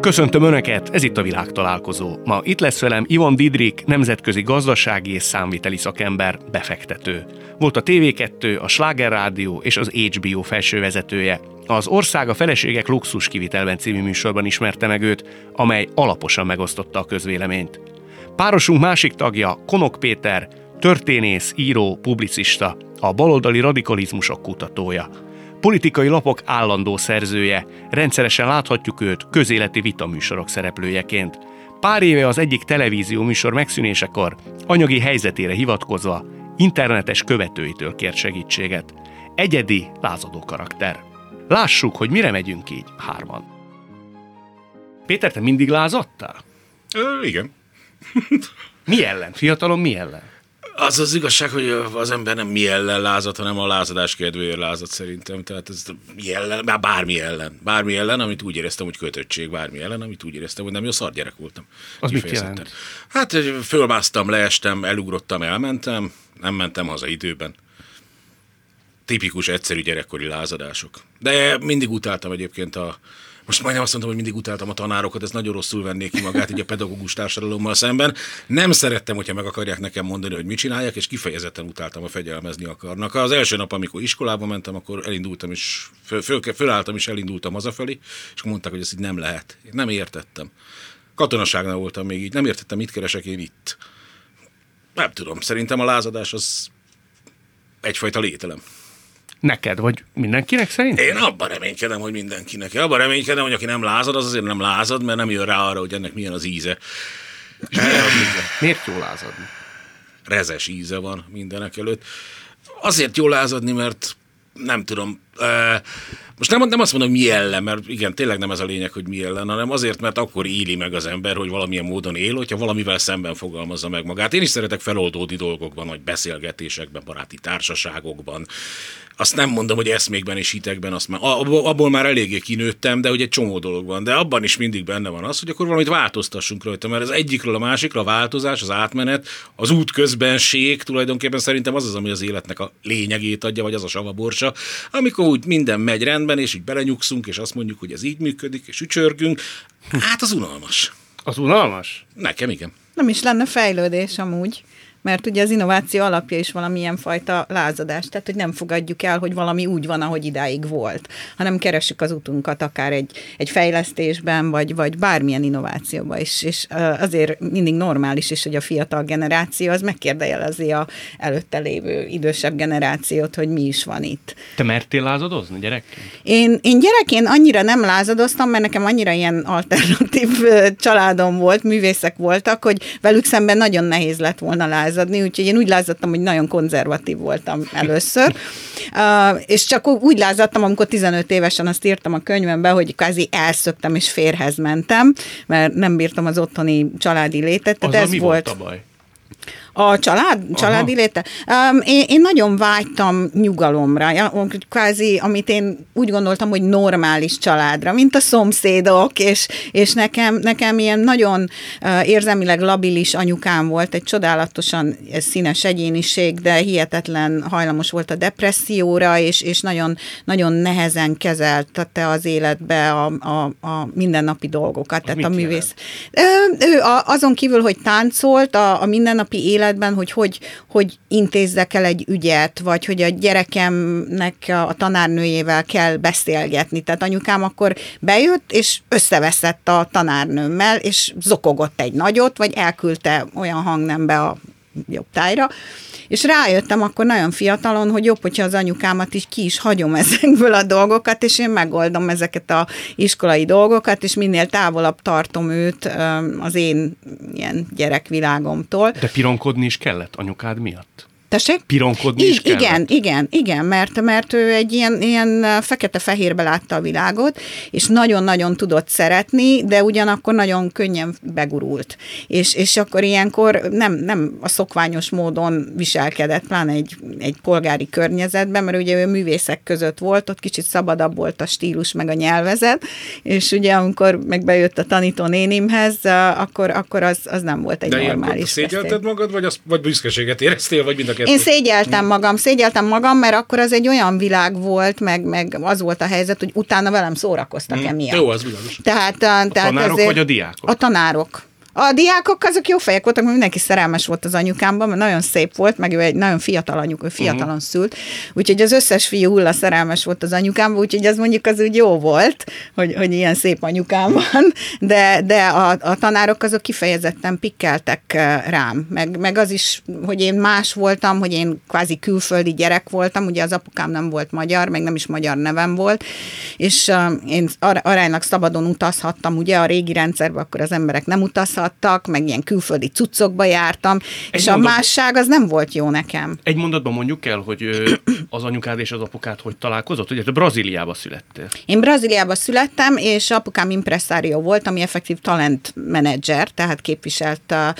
Köszöntöm Önöket, ez itt a világtalálkozó. Ma itt lesz velem Ivon Didrik, nemzetközi gazdasági és számviteli szakember, befektető. Volt a TV2, a Sláger Rádió és az HBO felsővezetője. Az Ország a feleségek luxus kivitelben című műsorban ismerte meg őt, amely alaposan megosztotta a közvéleményt. Párosunk másik tagja, Konok Péter, történész, író, publicista, a baloldali radikalizmusok kutatója. Politikai lapok állandó szerzője, rendszeresen láthatjuk őt közéleti vitaműsorok szereplőjeként. Pár éve az egyik televízió műsor megszűnésekor anyagi helyzetére hivatkozva internetes követőitől kért segítséget. Egyedi, lázadó karakter. Lássuk, hogy mire megyünk így hárman. Péter, te mindig lázadtál? Ö, igen. Mi ellen? Fiatalon mi ellen? Az az igazság, hogy az ember nem mi ellen lázad, hanem a lázadás kedvéért lázad szerintem. Tehát ez mi ellen, már bármi ellen. Bármi ellen, amit úgy éreztem, hogy kötöttség, bármi ellen, amit úgy éreztem, hogy nem jó szar gyerek voltam. Az mit jelent? Hát fölmásztam, leestem, elugrottam, elmentem, nem mentem haza időben. Tipikus, egyszerű gyerekkori lázadások. De mindig utáltam egyébként a, most majdnem azt mondtam, hogy mindig utáltam a tanárokat, ez nagyon rosszul vennék ki magát így a pedagógus társadalommal szemben. Nem szerettem, hogyha meg akarják nekem mondani, hogy mit csinálják, és kifejezetten utáltam, a fegyelmezni akarnak. Az első nap, amikor iskolába mentem, akkor elindultam, és föl, föl, fölálltam, és elindultam hazafelé, és mondták, hogy ez így nem lehet. Én nem értettem. Katonaságnál voltam még így, nem értettem, mit keresek én itt. Nem tudom, szerintem a lázadás az egyfajta lételem. Neked, vagy mindenkinek szerint? Én abban reménykedem, hogy mindenkinek. Abban reménykedem, hogy aki nem lázad, az azért nem lázad, mert nem jön rá arra, hogy ennek milyen az íze. És az íze? Miért jó lázadni? Rezes íze van mindenek előtt. Azért jó lázadni, mert nem tudom, most nem, nem azt mondom, mi ellen, mert igen, tényleg nem ez a lényeg, hogy mi ellen, hanem azért, mert akkor éli meg az ember, hogy valamilyen módon él, hogyha valamivel szemben fogalmazza meg magát. Én is szeretek feloldódi dolgokban, vagy beszélgetésekben, baráti társaságokban, azt nem mondom, hogy eszmékben és hitekben, azt már, abból már eléggé kinőttem, de hogy egy csomó dolog van. De abban is mindig benne van az, hogy akkor valamit változtassunk rajta, mert az egyikről a másikra a változás, az átmenet, az út közbenség tulajdonképpen szerintem az az, ami az életnek a lényegét adja, vagy az a savaborsa, amikor úgy minden megy rendben, és így belenyugszunk, és azt mondjuk, hogy ez így működik, és ücsörgünk, hát az unalmas. Az unalmas? Nekem igen. Nem is lenne fejlődés amúgy mert ugye az innováció alapja is valamilyen fajta lázadás, tehát hogy nem fogadjuk el, hogy valami úgy van, ahogy idáig volt, hanem keressük az utunkat akár egy, egy fejlesztésben, vagy, vagy bármilyen innovációban is, és azért mindig normális is, hogy a fiatal generáció az megkérdejelezi a előtte lévő idősebb generációt, hogy mi is van itt. Te mertél lázadozni gyerekként? Én, én gyerekként annyira nem lázadoztam, mert nekem annyira ilyen alternatív családom volt, művészek voltak, hogy velük szemben nagyon nehéz lett volna lázadni lázadni, úgyhogy én úgy lázadtam, hogy nagyon konzervatív voltam először. Uh, és csak úgy lázadtam, amikor 15 évesen azt írtam a könyvembe, hogy kvázi elszöktem és férhez mentem, mert nem bírtam az otthoni családi létet. Tehát ez mi volt, volt a baj? A család, családi léte? Um, én, én nagyon vágytam nyugalomra, ja, kvázi, amit én úgy gondoltam, hogy normális családra, mint a szomszédok, és, és nekem, nekem ilyen nagyon uh, érzelmileg labilis anyukám volt, egy csodálatosan színes egyéniség, de hihetetlen hajlamos volt a depresszióra, és, és nagyon, nagyon nehezen kezelte az életbe a, a, a mindennapi dolgokat. Tehát a művész. Ő azon kívül, hogy táncolt, a, a mindennapi élet életben, hogy, hogy hogy intézzek el egy ügyet, vagy hogy a gyerekemnek a tanárnőjével kell beszélgetni. Tehát anyukám akkor bejött, és összeveszett a tanárnőmmel, és zokogott egy nagyot, vagy elküldte olyan hangnembe a jobb tájra, és rájöttem akkor nagyon fiatalon, hogy jobb, hogyha az anyukámat is ki is hagyom ezekből a dolgokat, és én megoldom ezeket a iskolai dolgokat, és minél távolabb tartom őt az én ilyen gyerekvilágomtól. De pironkodni is kellett anyukád miatt? Tessék? Pironkodni I- is Igen, kellett. igen, igen, mert, mert ő egy ilyen, ilyen fekete-fehérbe látta a világot, és nagyon-nagyon tudott szeretni, de ugyanakkor nagyon könnyen begurult. És, és akkor ilyenkor nem, nem a szokványos módon viselkedett, pláne egy, egy polgári környezetben, mert ugye ő művészek között volt, ott kicsit szabadabb volt a stílus, meg a nyelvezet, és ugye amikor meg bejött a tanító nénimhez, akkor, akkor az, az nem volt egy de normális. De szégyelted magad, vagy, az, vagy büszkeséget éreztél, vagy mind a kettő. Én szégyeltem magam, szégyeltem magam, mert akkor az egy olyan világ volt, meg, meg az volt a helyzet, hogy utána velem szórakoztak emiatt. Jó, az világos. Tehát, a, tehát tanárok ezért, vagy a diákok? A tanárok. A diákok azok jó fejek voltak, mert mindenki szerelmes volt az anyukámban, mert nagyon szép volt, meg ő egy nagyon fiatal anyuk, ő fiatalon uh-huh. szült, úgyhogy az összes fiú hulla szerelmes volt az anyukámban, úgyhogy az mondjuk az úgy jó volt, hogy, hogy ilyen szép anyukám van, de, de a, a tanárok azok kifejezetten pikkeltek rám, meg, meg az is, hogy én más voltam, hogy én kvázi külföldi gyerek voltam, ugye az apukám nem volt magyar, meg nem is magyar nevem volt, és én aránylag szabadon utazhattam, ugye a régi rendszerben akkor az emberek nem utazhattak, mutattak, meg ilyen külföldi cuccokba jártam, egy és mondat... a másság az nem volt jó nekem. Egy mondatban mondjuk el, hogy az anyukád és az apukád hogy találkozott? Ugye te Brazíliába születtél. Én Brazíliába születtem, és apukám impresszárió volt, ami effektív talent menedzser, tehát képviselt a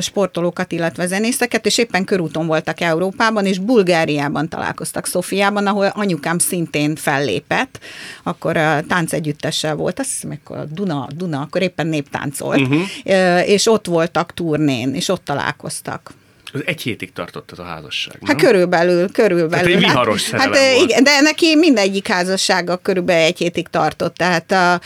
sportolókat, illetve zenészeket, és éppen körúton voltak Európában, és Bulgáriában találkoztak, Szofiában, ahol anyukám szintén fellépett, akkor a táncegyüttessel volt, azt hiszem, akkor Duna, Duna, akkor éppen néptáncolt, uh-huh és ott voltak turnén, és ott találkoztak. Ez egy hétig tartott ez a házasság, Hát körülbelül, körülbelül. Tehát egy viharos hát, hát volt. igen, de neki mindegyik házassága körülbelül egy hétig tartott. Tehát a,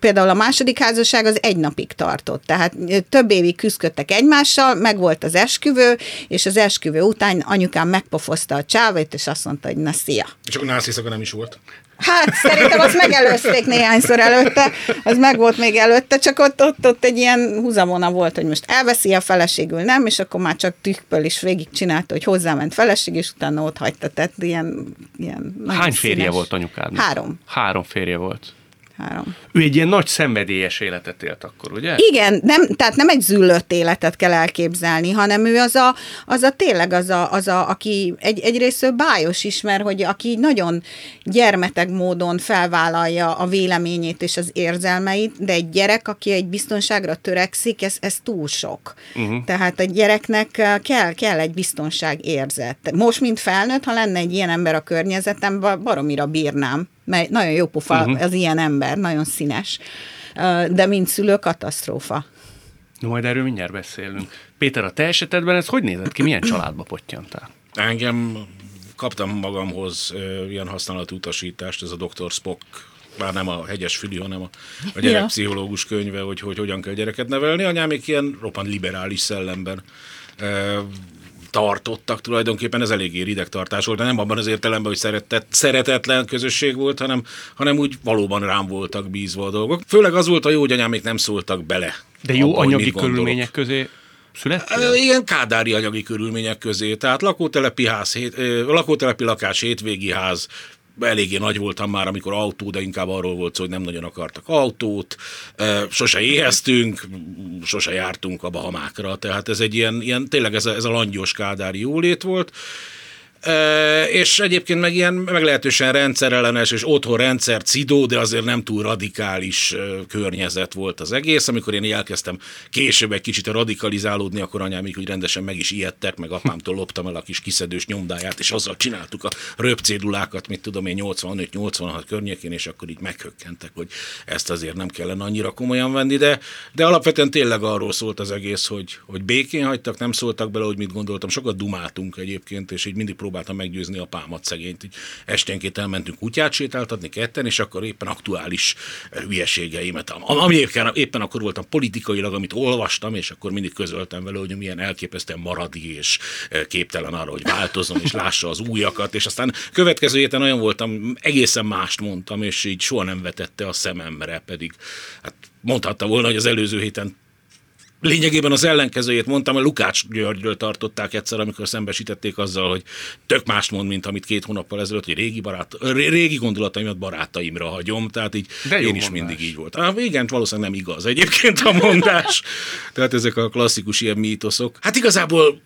például a második házasság az egy napig tartott. Tehát több évig küzdöttek egymással, meg volt az esküvő, és az esküvő után anyukám megpofozta a csávét, és azt mondta, hogy na szia. És akkor nász nem is volt. Hát szerintem azt megelőzték néhányszor előtte, az meg volt még előtte, csak ott, ott, ott egy ilyen húzavona volt, hogy most elveszi a feleségül, nem, és akkor már csak tükkből is végig csinálta, hogy hozzáment feleség, és utána ott hagyta. Tehát ilyen, ilyen Hány férje színes. volt anyukád? Három. Három férje volt három. Ő egy ilyen nagy szenvedélyes életet élt akkor, ugye? Igen, nem, tehát nem egy züllött életet kell elképzelni, hanem ő az a, az a tényleg az a, az a aki egy, egyrészt ő bájos is, mert hogy aki nagyon gyermeteg módon felvállalja a véleményét és az érzelmeit, de egy gyerek, aki egy biztonságra törekszik, ez, ez túl sok. Uh-huh. Tehát a gyereknek kell, kell egy biztonság érzet. Most, mint felnőtt, ha lenne egy ilyen ember a környezetemben, baromira bírnám mert nagyon jó pofa uh-huh. az ilyen ember, nagyon színes, de mint szülő katasztrófa. No, majd erről mindjárt beszélünk. Péter, a te esetedben ez hogy nézett ki? Milyen családba pottyantál? Engem kaptam magamhoz ilyen használatú utasítást, ez a Dr. Spock már nem a hegyes füli, hanem a, a gyerekpszichológus könyve, hogy, hogy hogyan kell gyereket nevelni. Anyám még ilyen roppant liberális szellemben tartottak tulajdonképpen, ez eléggé ridegtartás volt, de nem abban az értelemben, hogy szeretett, szeretetlen közösség volt, hanem, hanem úgy valóban rám voltak bízva a dolgok. Főleg az volt a jó, hogy anyám még nem szóltak bele. De jó abba, anyagi körülmények közé születtél? Igen, kádári anyagi körülmények közé. Tehát lakótelepi, ház, hét, lakótelepi lakás, hétvégi ház, eléggé nagy voltam már, amikor autó, de inkább arról volt szó, hogy nem nagyon akartak autót, sose éheztünk, sose jártunk a Bahamákra, tehát ez egy ilyen, ilyen tényleg ez a, ez a langyos kádári jólét volt, és egyébként meg ilyen meglehetősen rendszerellenes és otthon rendszer cidó, de azért nem túl radikális környezet volt az egész. Amikor én elkezdtem később egy kicsit radikalizálódni, akkor anyám így, rendesen meg is ijedtek, meg apámtól loptam el a kis kiszedős nyomdáját, és azzal csináltuk a röpcédulákat, mit tudom én, 85-86 környékén, és akkor így meghökkentek, hogy ezt azért nem kellene annyira komolyan venni, de, de alapvetően tényleg arról szólt az egész, hogy, hogy békén hagytak, nem szóltak bele, hogy mit gondoltam. Sokat dumáltunk egyébként, és így mindig próbáltam meggyőzni a pámat szegényt. Így esténként elmentünk kutyát sétáltatni ketten, és akkor éppen aktuális hülyeségeimet, ami éppen, éppen akkor voltam politikailag, amit olvastam, és akkor mindig közöltem vele, hogy milyen elképesztően maradi és e, képtelen arra, hogy változom, és lássa az újakat, és aztán következő héten olyan voltam, egészen mást mondtam, és így soha nem vetette a szememre, pedig hát mondhatta volna, hogy az előző héten lényegében az ellenkezőjét mondtam, a Lukács Györgyről tartották egyszer, amikor szembesítették azzal, hogy tök mást mond, mint amit két hónappal ezelőtt, hogy régi, barát, régi gondolataimat barátaimra hagyom, tehát így De én is mondás. mindig így volt. Ah, igen, valószínűleg nem igaz egyébként a mondás. tehát ezek a klasszikus ilyen mítoszok. Hát igazából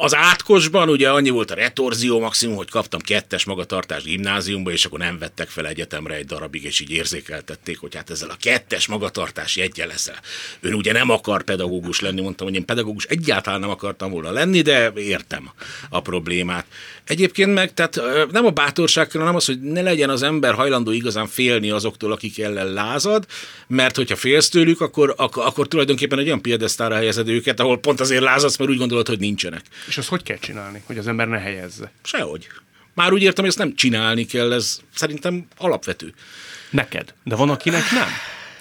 az átkosban ugye annyi volt a retorzió maximum, hogy kaptam kettes magatartás gimnáziumba, és akkor nem vettek fel egyetemre egy darabig, és így érzékeltették, hogy hát ezzel a kettes magatartás jegye leszel. Ön ugye nem akar például pedagógus lenni. Mondtam, hogy én pedagógus egyáltalán nem akartam volna lenni, de értem a problémát. Egyébként meg, tehát nem a bátorság kell, hanem az, hogy ne legyen az ember hajlandó igazán félni azoktól, akik ellen lázad, mert hogyha félsz tőlük, akkor, akkor, akkor tulajdonképpen egy olyan piedesztára helyezed őket, ahol pont azért lázadsz, mert úgy gondolod, hogy nincsenek. És azt hogy kell csinálni, hogy az ember ne helyezze? Sehogy. Már úgy értem, hogy ezt nem csinálni kell, ez szerintem alapvető. Neked. De van, akinek nem.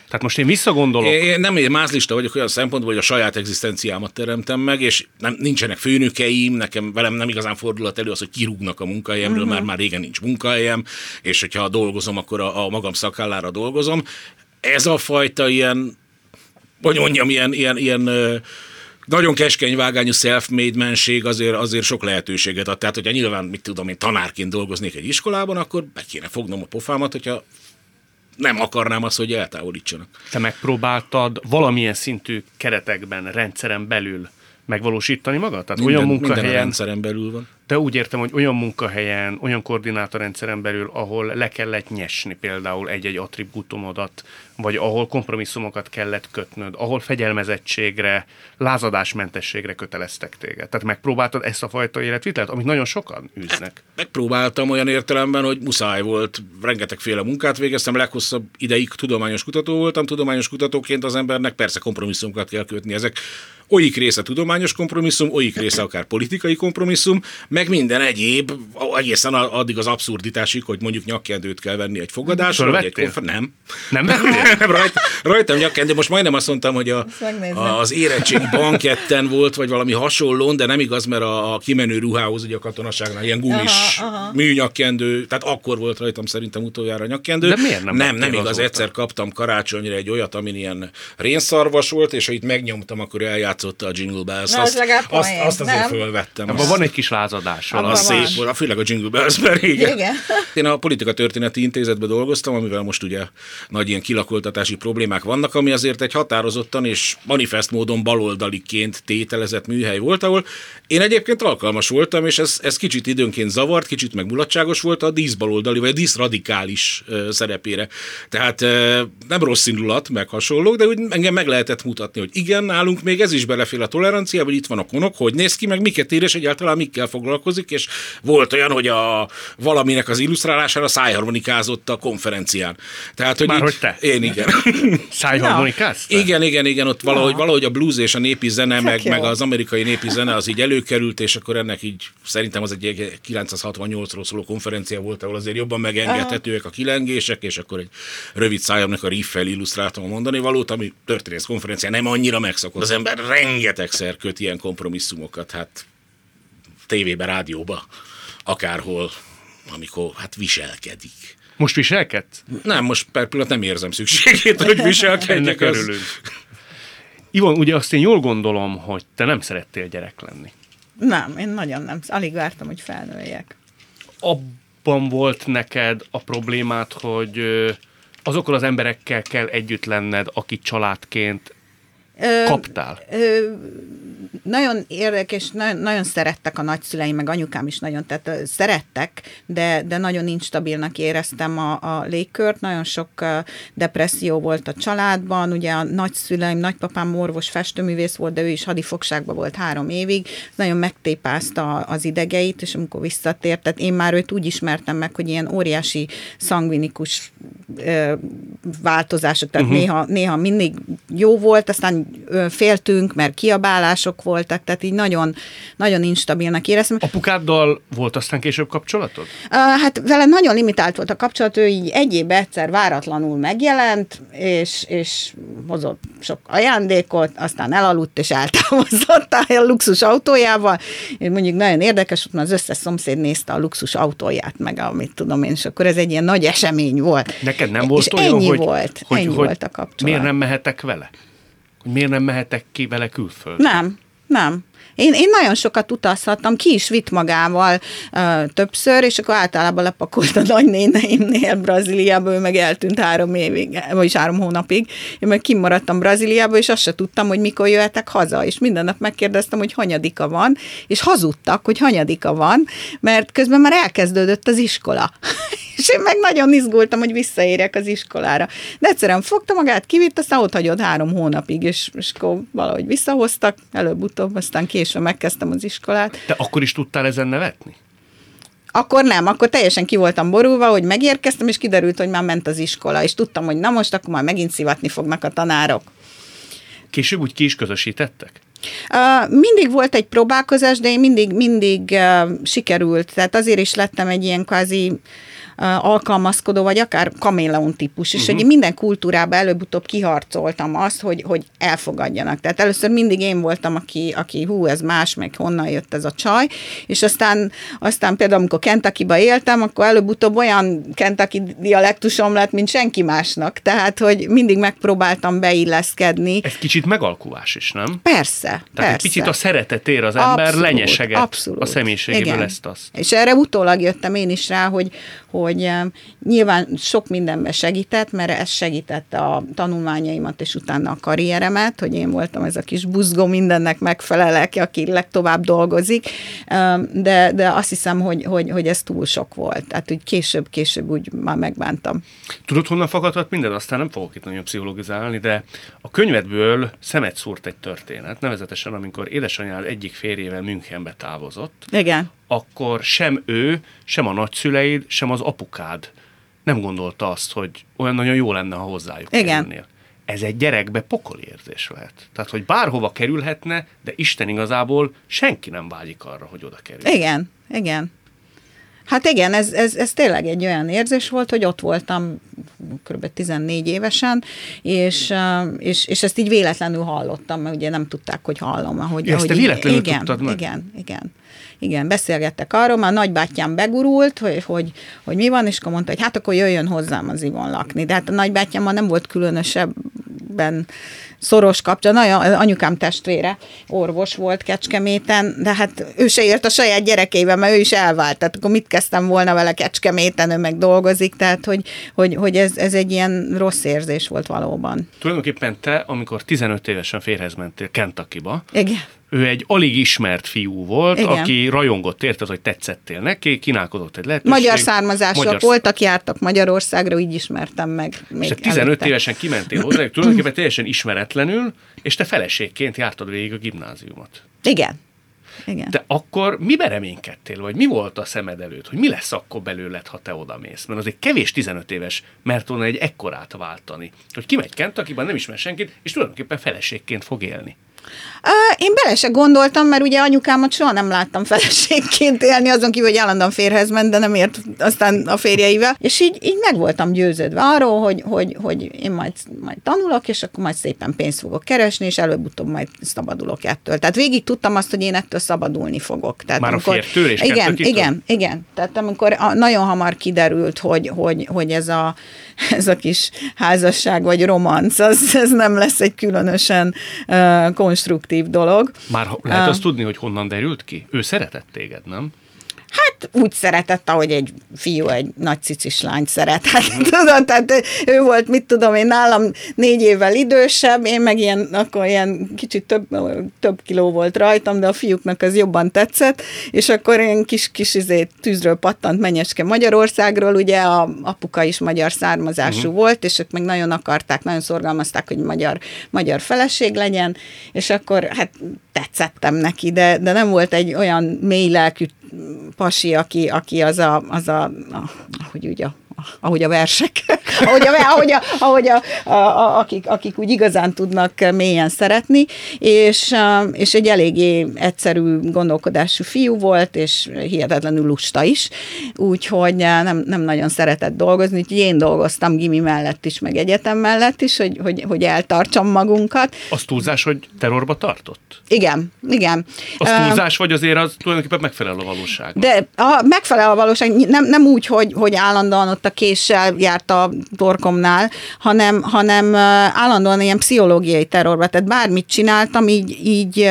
Tehát most én visszagondolok. Én nem én mázlista vagyok olyan szempontból, hogy a saját egzisztenciámat teremtem meg, és nem, nincsenek főnökeim, nekem velem nem igazán fordulat elő az, hogy kirúgnak a munkahelyemről, uh-huh. már, már régen nincs munkahelyem, és hogyha dolgozom, akkor a, a magam szakállára dolgozom. Ez a fajta ilyen, hogy mondjam, ilyen, ilyen, ilyen nagyon keskeny vágányú self-made menség azért, azért sok lehetőséget ad. Tehát, hogyha nyilván, mit tudom én, tanárként dolgoznék egy iskolában, akkor be kéne fognom a pofámat, hogyha nem akarnám azt, hogy eltávolítsanak. Te megpróbáltad valamilyen szintű keretekben, rendszeren belül megvalósítani magad? Tehát minden, olyan munkahelyen, minden a rendszeren belül van. De úgy értem, hogy olyan munkahelyen, olyan koordinátorrendszeren belül, ahol le kellett nyesni például egy-egy attribútumodat, vagy ahol kompromisszumokat kellett kötnöd, ahol fegyelmezettségre, lázadásmentességre köteleztek téged. Tehát megpróbáltad ezt a fajta életvitelt, amit nagyon sokan űznek. Hát, megpróbáltam olyan értelemben, hogy muszáj volt, rengetegféle munkát végeztem, leghosszabb ideig tudományos kutató voltam, tudományos kutatóként az embernek persze kompromisszumokat kell kötni. Ezek olyik része tudományos kompromisszum, olyik része akár politikai kompromisszum, meg minden egyéb, egészen addig az abszurditásig, hogy mondjuk nyakkendőt kell venni egy fogadásra, vagy egy konfer- Nem. Nem vettél? Rajt, rajtam nyakkendő. Most majdnem azt mondtam, hogy a, az érettség banketten volt, vagy valami hasonló, de nem igaz, mert a, a kimenő ruhához, ugye a katonaságnál ilyen gumis aha, aha. műnyakkendő, tehát akkor volt rajtam szerintem utoljára nyakkendő. De miért nem? Nem, nem igaz, azóta? egyszer kaptam karácsonyra egy olyat, amin ilyen rénszarvas volt, és ha itt megnyomtam, akkor eljátszotta a Jingle Bells. Na, azt, azt, azt azért fölvettem. Abban van egy kis lázadás. Az szép volt, főleg a Jingle Bells-ben igen. igen. Én a politika történeti intézetben dolgoztam, amivel most ugye nagy ilyen kilakoltatási problémák vannak, ami azért egy határozottan és manifest módon baloldaliként tételezett műhely volt, ahol én egyébként alkalmas voltam, és ez, ez kicsit időnként zavart, kicsit megmulatságos volt a díszbaloldali, vagy a díszradikális szerepére. Tehát nem rossz indulat, meg hasonlók, de úgy engem meg lehetett mutatni, hogy igen, nálunk még ez is belefél a tolerancia, vagy itt van a konok, hogy néz ki, meg miket ír, és egyáltalán mikkel foglalkozik, és volt olyan, hogy a valaminek az illusztrálására szájharmonikázott a konferencián. Tehát, hogy Már így, hogy te? Én igen. Szájharmonikáztál? Igen, igen, igen, ott valahogy, valahogy a blues és a népi zene, meg, meg az amerikai népi zene az így előkerült, és akkor ennek így szerintem az egy 968-ról szóló konferencia volt, ahol azért jobban megengedhetőek a kilengések, és akkor egy rövid szájamnak a riffel illusztráltam a mondani valót, ami történész konferencia nem annyira megszokott. Az ember rengetegszer köt ilyen kompromisszumokat, hát tévébe, rádióba, akárhol, amikor hát viselkedik. Most viselked? Nem, most per pillanat nem érzem szükségét, hogy viselkedjek. Ennek örülünk. Ivon, ugye azt én jól gondolom, hogy te nem szerettél gyerek lenni. Nem, én nagyon nem. Alig vártam, hogy felnőjek. Abban volt neked a problémát, hogy azokkal az emberekkel kell együtt lenned, akik családként kaptál? Ö, ö, nagyon érdekes, nagyon, nagyon szerettek a nagyszüleim, meg anyukám is nagyon, tehát szerettek, de, de nagyon instabilnak éreztem a, a légkört, nagyon sok depresszió volt a családban, ugye a nagyszüleim, nagypapám orvos festőművész volt, de ő is hadifogságban volt három évig, nagyon megtépázta az idegeit, és amikor visszatért, tehát én már őt úgy ismertem meg, hogy ilyen óriási szangvinikus ö, változások, tehát uh-huh. néha, néha mindig jó volt, aztán féltünk, mert kiabálások voltak, tehát így nagyon, nagyon instabilnak éreztem. Apukáddal volt aztán később kapcsolatod? Hát vele nagyon limitált volt a kapcsolat, ő így egy egyszer váratlanul megjelent, és, és hozott sok ajándékot, aztán elaludt és eltávozott a luxus autójával, és mondjuk nagyon érdekes, hogy az összes szomszéd nézte a luxus autóját, meg amit tudom én, és akkor ez egy ilyen nagy esemény volt. Neked nem volt és olyan, ennyi hogy, volt, hogy, ennyi hogy volt a kapcsolat. Miért nem mehetek vele? Hogy miért nem mehetek ki vele külföldre? Nem, nem. Én, én nagyon sokat utazhattam, ki is vitt magával uh, többször, és akkor általában lepakolt a nagynéneimnél Brazíliába, ő meg eltűnt három évig, vagyis három hónapig. Én meg kimaradtam Brazíliába, és azt se tudtam, hogy mikor jöhetek haza, és minden nap megkérdeztem, hogy hanyadika van, és hazudtak, hogy hanyadika van, mert közben már elkezdődött az iskola. És én meg nagyon izgultam, hogy visszaérjek az iskolára. De egyszerűen fogta magát, kivitt, aztán ott hagyott három hónapig, és, és akkor valahogy visszahoztak, előbb-utóbb, aztán később megkezdtem az iskolát. Te akkor is tudtál ezen nevetni? Akkor nem, akkor teljesen ki voltam borulva, hogy megérkeztem, és kiderült, hogy már ment az iskola, és tudtam, hogy na most akkor már megint szivatni fognak a tanárok. Később úgy ki is közösítettek? Uh, mindig volt egy próbálkozás, de én mindig, mindig uh, sikerült, tehát azért is lettem egy ilyen kvázi alkalmazkodó, vagy akár kaméleon típus, és uh-huh. hogy minden kultúrába előbb-utóbb kiharcoltam azt, hogy, hogy elfogadjanak. Tehát először mindig én voltam, aki, aki hú, ez más, meg honnan jött ez a csaj, és aztán, aztán például, amikor kentucky éltem, akkor előbb-utóbb olyan Kentucky dialektusom lett, mint senki másnak. Tehát, hogy mindig megpróbáltam beilleszkedni. Ez kicsit megalkuvás is, nem? Persze, Tehát persze. egy picit a szeretetér az ember Abszolút, lenyeseget abszolút. a személyiségéből Igen. ezt azt. És erre utólag jöttem én is rá, hogy, hogy eh, nyilván sok mindenben segített, mert ez segítette a tanulmányaimat, és utána a karrieremet, hogy én voltam ez a kis buzgó mindennek megfelelek, aki legtovább dolgozik, de, de azt hiszem, hogy, hogy, hogy ez túl sok volt. Tehát úgy később, később úgy már megbántam. Tudod, honnan fakadhat minden? Aztán nem fogok itt nagyon pszichologizálni, de a könyvedből szemet szúrt egy történet, nevezetesen amikor édesanyád egyik férjével Münchenbe távozott, Igen. Akkor sem ő, sem a nagyszüleid, sem az apukád nem gondolta azt, hogy olyan nagyon jó lenne, ha hozzájuk Igen. kerülnél. Ez egy gyerekbe pokoli érzés lehet. Tehát, hogy bárhova kerülhetne, de Isten igazából senki nem vágyik arra, hogy oda kerül. Igen, igen. Hát igen, ez, ez, ez tényleg egy olyan érzés volt, hogy ott voltam kb. 14 évesen, és, és, és ezt így véletlenül hallottam, mert ugye nem tudták, hogy hallom. Ahogy, Ja, ezt ahogy te véletlenül igen, tudtad meg? Igen, igen. Igen, beszélgettek arról, már nagybátyám begurult, hogy, hogy, hogy mi van, és akkor mondta, hogy hát akkor jöjjön hozzám az Ivon lakni. De hát a nagybátyámmal nem volt különösebben szoros kapcsolat. Nagyon, anyukám testvére orvos volt Kecskeméten, de hát ő se ért a saját gyerekeivel, mert ő is elvált. Tehát akkor mit kezdtem volna vele Kecskeméten, ő meg dolgozik, tehát hogy, hogy, hogy ez, ez egy ilyen rossz érzés volt valóban. Tulajdonképpen te, amikor 15 évesen férhez mentél Kentuckyba, Igen. Ő egy alig ismert fiú volt, Igen. aki rajongott érted, hogy tetszettél neki, kínálkozott egy lehetőség. Magyar származások Magyar voltak, jártak Magyarországra, így ismertem meg. Még És te 15 előtte. évesen kimentél hozzá, tulajdonképpen teljesen ismeretlenül, és te feleségként jártad végig a gimnáziumot. Igen. Igen. De akkor miben reménykedtél, vagy mi volt a szemed előtt, hogy mi lesz akkor belőled, ha te odamész? Mert azért kevés 15 éves mert volna egy ekkorát váltani, hogy kimegy Kentuckyban, nem ismer senkit, és tulajdonképpen feleségként fog élni. Én bele se gondoltam, mert ugye anyukámat soha nem láttam feleségként élni, azon kívül, hogy állandóan férhez ment, de nem ért aztán a férjeivel. És így, így meg voltam győződve arról, hogy, hogy, hogy én majd, majd tanulok, és akkor majd szépen pénzt fogok keresni, és előbb-utóbb majd szabadulok ettől. Tehát végig tudtam azt, hogy én ettől szabadulni fogok. Tehát Már a férjtől és Igen, igen, igen. Tehát amikor nagyon hamar kiderült, hogy, hogy, hogy ez, a, ez a kis házasság vagy romanc, az, ez nem lesz egy különösen uh, konstruktív dolog. Már lehet Á. azt tudni, hogy honnan derült ki? Ő szeretett téged, nem? Hát úgy szeretett, ahogy egy fiú egy nagy cicis lányt szeret. Hát, tudod, tehát ő volt, mit tudom én, nálam négy évvel idősebb, én meg ilyen, akkor ilyen kicsit több, több kiló volt rajtam, de a fiúknak az jobban tetszett, és akkor ilyen kis, kis izé, tűzről pattant menyeske Magyarországról, ugye a apuka is magyar származású uh-huh. volt, és ők meg nagyon akarták, nagyon szorgalmazták, hogy magyar, magyar feleség legyen, és akkor hát tetszettem neki, de, de nem volt egy olyan mély lelkű pasi, aki, aki az a, az a, a ahogy ugye a ahogy a versek, ahogy, a, ahogy, a, ahogy a, a, a, akik, akik úgy igazán tudnak mélyen szeretni, és, és egy eléggé egyszerű gondolkodású fiú volt, és hihetetlenül lusta is, úgyhogy nem, nem nagyon szeretett dolgozni, úgyhogy én dolgoztam gimi mellett is, meg egyetem mellett is, hogy, hogy, hogy eltartsam magunkat. Az túlzás, hogy terrorba tartott? Igen, igen. Az túlzás, vagy azért az tulajdonképpen megfelel a valóságnak? De a, megfelel a valóság, nem, nem úgy, hogy, hogy állandóan ott a késsel járt a torkomnál, hanem, hanem állandóan ilyen pszichológiai terrorba. Tehát bármit csináltam, így, így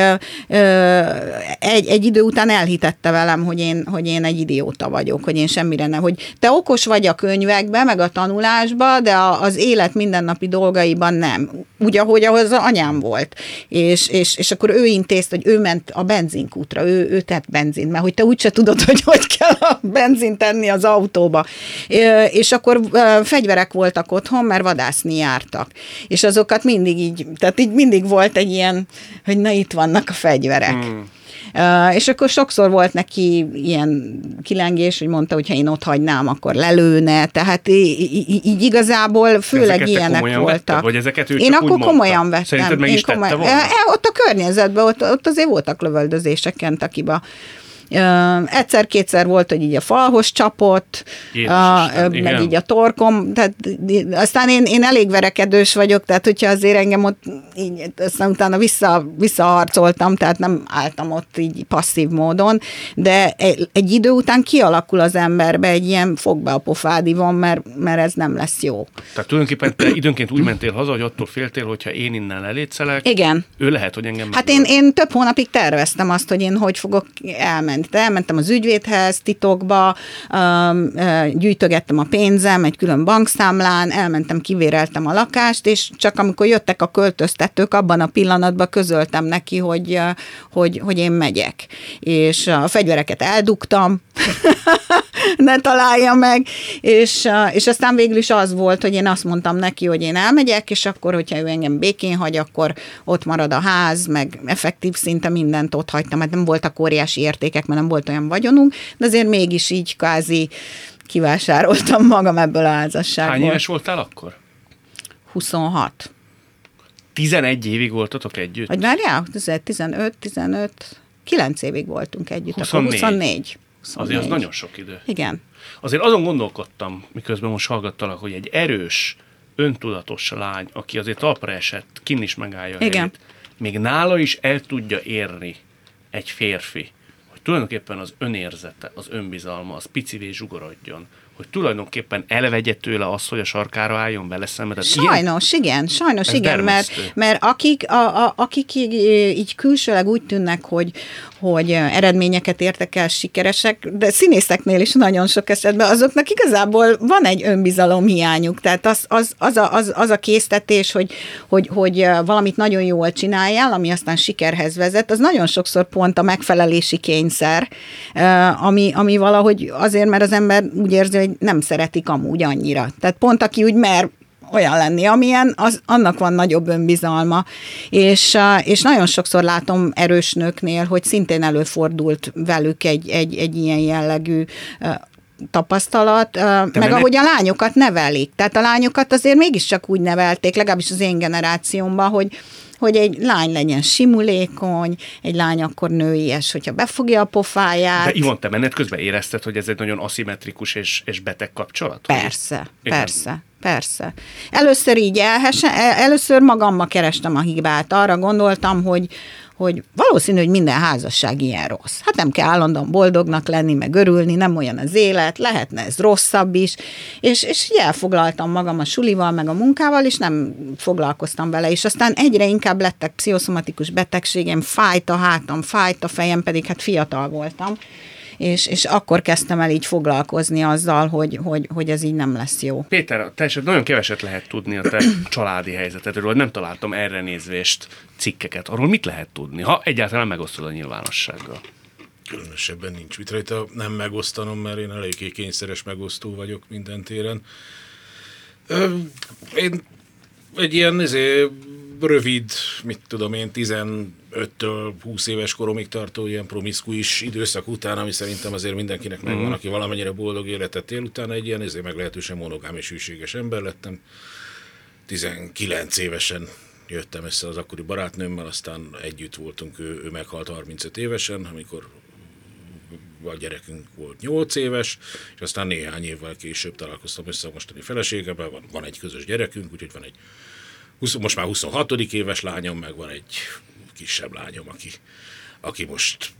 egy, egy idő után elhitette velem, hogy én, hogy én egy idióta vagyok, hogy én semmire nem, hogy te okos vagy a könyvekben, meg a tanulásban, de a, az élet mindennapi dolgaiban nem. Úgy, ahogy az anyám volt. És, és, és akkor ő intézte, hogy ő ment a benzinkútra, ő, ő tett benzint, mert hogy te úgyse tudod, hogy hogy kell a benzint tenni az autóba. És akkor fegyverek voltak otthon, mert vadászni jártak. És azokat mindig így, tehát így mindig volt egy ilyen, hogy na itt vannak a fegyverek. Hmm. Uh, és akkor sokszor volt neki ilyen kilengés, hogy mondta, hogy ha én ott hagynám, akkor lelőne, tehát így, így igazából főleg ilyenek voltak. Vetted, vagy ezeket ő Én akkor mondta? komolyan vettem. Szerinted meg én is komolyan, volna? Ott a környezetben, ott, ott azért voltak lövöldözések Kentucky-ba. Egyszer-kétszer volt, hogy így a falhoz csapott, uh, meg így a torkom, tehát aztán én, én elég verekedős vagyok, tehát hogyha azért engem ott így, aztán utána vissza, visszaharcoltam, tehát nem álltam ott így passzív módon, de egy, egy idő után kialakul az emberbe egy ilyen fogba a pofádi van, mert, mert ez nem lesz jó. Tehát tulajdonképpen te időnként úgy mentél haza, hogy attól féltél, hogyha én innen elétszelek, Igen. ő lehet, hogy engem Hát én, én több hónapig terveztem azt, hogy én hogy fogok elmenni De elmentem az ügyvédhez titokba, gyűjtögettem a pénzem egy külön bankszámlán, elmentem, kivéreltem a lakást, és csak amikor jöttek a költöztetők, abban a pillanatban közöltem neki, hogy, hogy, hogy én megyek. És a fegyvereket eldugtam, ne találja meg, és, és aztán végül is az volt, hogy én azt mondtam neki, hogy én elmegyek, és akkor, hogyha ő engem békén hagy, akkor ott marad a ház, meg effektív szinte mindent ott hagytam, mert nem voltak óriási értékek, mert nem volt olyan vagyonunk, de azért mégis így kázi kivásároltam magam ebből a házasságból. Hány éves voltál akkor? 26. 11 évig voltatok együtt? Vagy várjál, 15, 15, 9 évig voltunk együtt, 24. akkor 24. 24. Azért az nagyon sok idő. Igen. Azért azon gondolkodtam, miközben most hallgattalak, hogy egy erős, öntudatos lány, aki azért talpra esett, kin is megállja Igen. Helyét, még nála is el tudja érni egy férfi, hogy tulajdonképpen az önérzete, az önbizalma, az picivé zsugorodjon, hogy tulajdonképpen elvegye tőle azt, hogy a sarkára álljon vele szembe. Sajnos, ilyen, igen, sajnos igen, mert, mert akik, a, a, akik így, így külsőleg úgy tűnnek, hogy, hogy eredményeket értek el, sikeresek, de színészeknél is nagyon sok esetben azoknak igazából van egy önbizalom hiányuk. Tehát az, az, az, a, az, az a késztetés, hogy, hogy, hogy valamit nagyon jól csináljál, ami aztán sikerhez vezet, az nagyon sokszor pont a megfelelési kényszer, ami, ami valahogy azért, mert az ember úgy érzi, hogy nem szeretik amúgy annyira. Tehát pont aki úgy mer olyan lenni, amilyen, az, annak van nagyobb önbizalma. És, és nagyon sokszor látom erős nőknél, hogy szintén előfordult velük egy, egy, egy ilyen jellegű tapasztalat, De meg ahogy a lányokat nevelik. Tehát a lányokat azért mégiscsak úgy nevelték, legalábbis az én generációmban, hogy hogy egy lány legyen simulékony, egy lány akkor nőies, hogyha befogja a pofáját. De Ivon, te menet közben érezted, hogy ez egy nagyon aszimmetrikus és, és beteg kapcsolat? Persze, hogy... persze. Persze. Először így elhesen, először magamma kerestem a hibát. Arra gondoltam, hogy, hogy valószínű, hogy minden házasság ilyen rossz. Hát nem kell állandóan boldognak lenni, meg örülni, nem olyan az élet, lehetne ez rosszabb is, és, és elfoglaltam magam a sulival, meg a munkával, és nem foglalkoztam vele, és aztán egyre inkább lettek pszichoszomatikus betegségem, fájt a hátam, fájt a fejem, pedig hát fiatal voltam, és, és akkor kezdtem el így foglalkozni azzal, hogy, hogy, hogy ez így nem lesz jó. Péter, te nagyon keveset lehet tudni a te családi helyzetedről, nem találtam erre nézvést cikkeket. Arról mit lehet tudni, ha egyáltalán megosztod a nyilvánossággal? Különösebben nincs mit rajta nem megosztanom, mert én eléggé kényszeres megosztó vagyok minden téren. Én egy ilyen ezért, rövid, mit tudom én, 15-től 20 éves koromig tartó ilyen promiszkuis időszak után, ami szerintem azért mindenkinek megvan, mm. aki valamennyire boldog életet él, utána egy ilyen ezért meglehetősen monogám és hűséges ember lettem. 19 évesen jöttem össze az akkori barátnőmmel, aztán együtt voltunk, ő, ő meghalt 35 évesen, amikor a gyerekünk volt 8 éves, és aztán néhány évvel később találkoztam össze a mostani feleségemmel, van, van egy közös gyerekünk, úgyhogy van egy 20, most már 26. éves lányom, meg van egy kisebb lányom, aki, aki most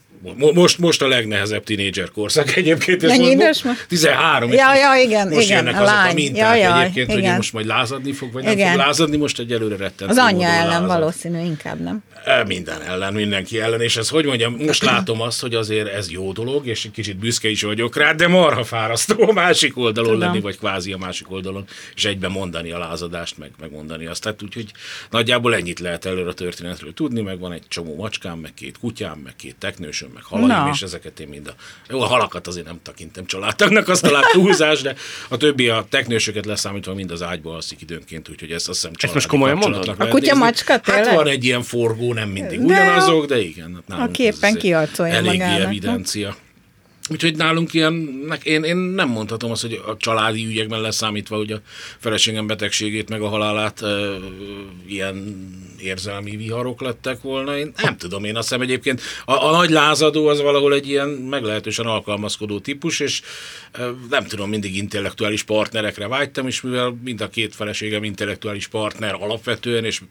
most, most a legnehezebb tinédzser korszak egyébként. Ez Mennyi idős most? 13. Ja, ja, igen, most igen, jönnek a azok lány. a minták ja, ja, egyébként, igen. hogy most majd lázadni fog, vagy nem igen. fog lázadni, most egyelőre retten. Az anyja ellen lázad. valószínű, inkább nem. E, minden ellen, mindenki ellen, és ez hogy mondjam, most látom azt, hogy azért ez jó dolog, és egy kicsit büszke is vagyok rá, de marha fárasztó a másik oldalon Tudom. lenni, vagy kvázi a másik oldalon, és egyben mondani a lázadást, meg megmondani azt. Tehát úgyhogy nagyjából ennyit lehet előre a történetről tudni, meg van egy csomó macskám, meg két kutyám, fiám, meg két teknősöm, meg halaim, Na. és ezeket én mind a... Jó, a halakat azért nem tekintem családtagnak, azt talán túlzás, de a többi a teknősöket leszámítva mind az ágyba alszik időnként, úgyhogy ezt azt hiszem most családi komolyan kapcsolatnak mondod? A kutya macska Hát tényleg? van egy ilyen forgó, nem mindig De ugyanazok, de igen. hát nálunk képen kiarcolja Eléggé magának, evidencia. Úgyhogy nálunk ilyennek, én, én nem mondhatom azt, hogy a családi ügyekben leszámítva, hogy a feleségem betegségét meg a halálát ö, ilyen érzelmi viharok lettek volna. Én nem tudom, én azt hiszem egyébként a, a nagy lázadó az valahol egy ilyen meglehetősen alkalmazkodó típus, és ö, nem tudom, mindig intellektuális partnerekre vágytam, és mivel mind a két feleségem intellektuális partner alapvetően, és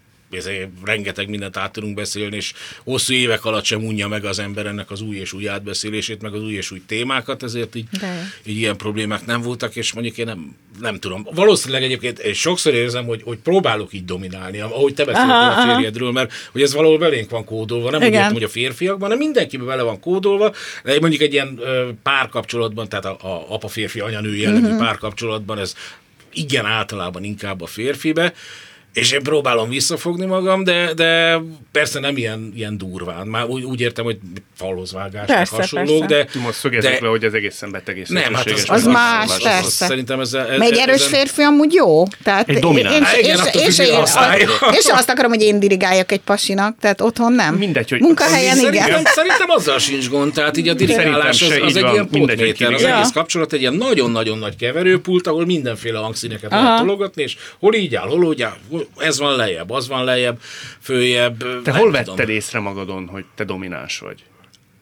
rengeteg mindent át tudunk beszélni, és hosszú évek alatt sem unja meg az ember ennek az új és új átbeszélését, meg az új és új témákat, ezért így, De. így ilyen problémák nem voltak, és mondjuk én nem, nem tudom. Valószínűleg egyébként én sokszor érzem, hogy, hogy próbálok így dominálni, ahogy te beszéltél Aha, a férjedről, mert hogy ez valahol belénk van kódolva, nem úgy értem, hogy a férfiakban, hanem mindenkiben bele van kódolva, de mondjuk egy ilyen párkapcsolatban, tehát a, a apa-férfi, anya-nő jellegű uh-huh. párkapcsolatban ez igen általában inkább a férfibe, és én próbálom visszafogni magam, de, de persze nem ilyen, ilyen durván. Már úgy, úgy értem, hogy falhoz vágás, Persze, hasonlók, persze. de... Most szögezzük de le, hogy ez egészen beteg és nem, hát az, szélsőséges Az más, megfogalmazás. persze. Szerintem ez, ez, Meg egy erős ezen- férfi amúgy jó. Tehát Egy domináns. Én, én, igen, és, és, én, és azt akarom, hogy én dirigáljak egy pasinak, tehát otthon nem. Mindegy, hogy- Munkahelyen Szerintem, igen. szerintem azzal sincs gond, tehát így a dirigálás az, Szerintem az egy ilyen potméter, az egész kapcsolat egy ilyen nagyon-nagyon nagy keverőpult, ahol mindenféle hangszíneket lehet tologatni, és hol így áll, hol úgy áll, hol- ez van lejjebb, az van lejjebb, följebb. Te hol tudom. vetted észre magadon, hogy te domináns vagy?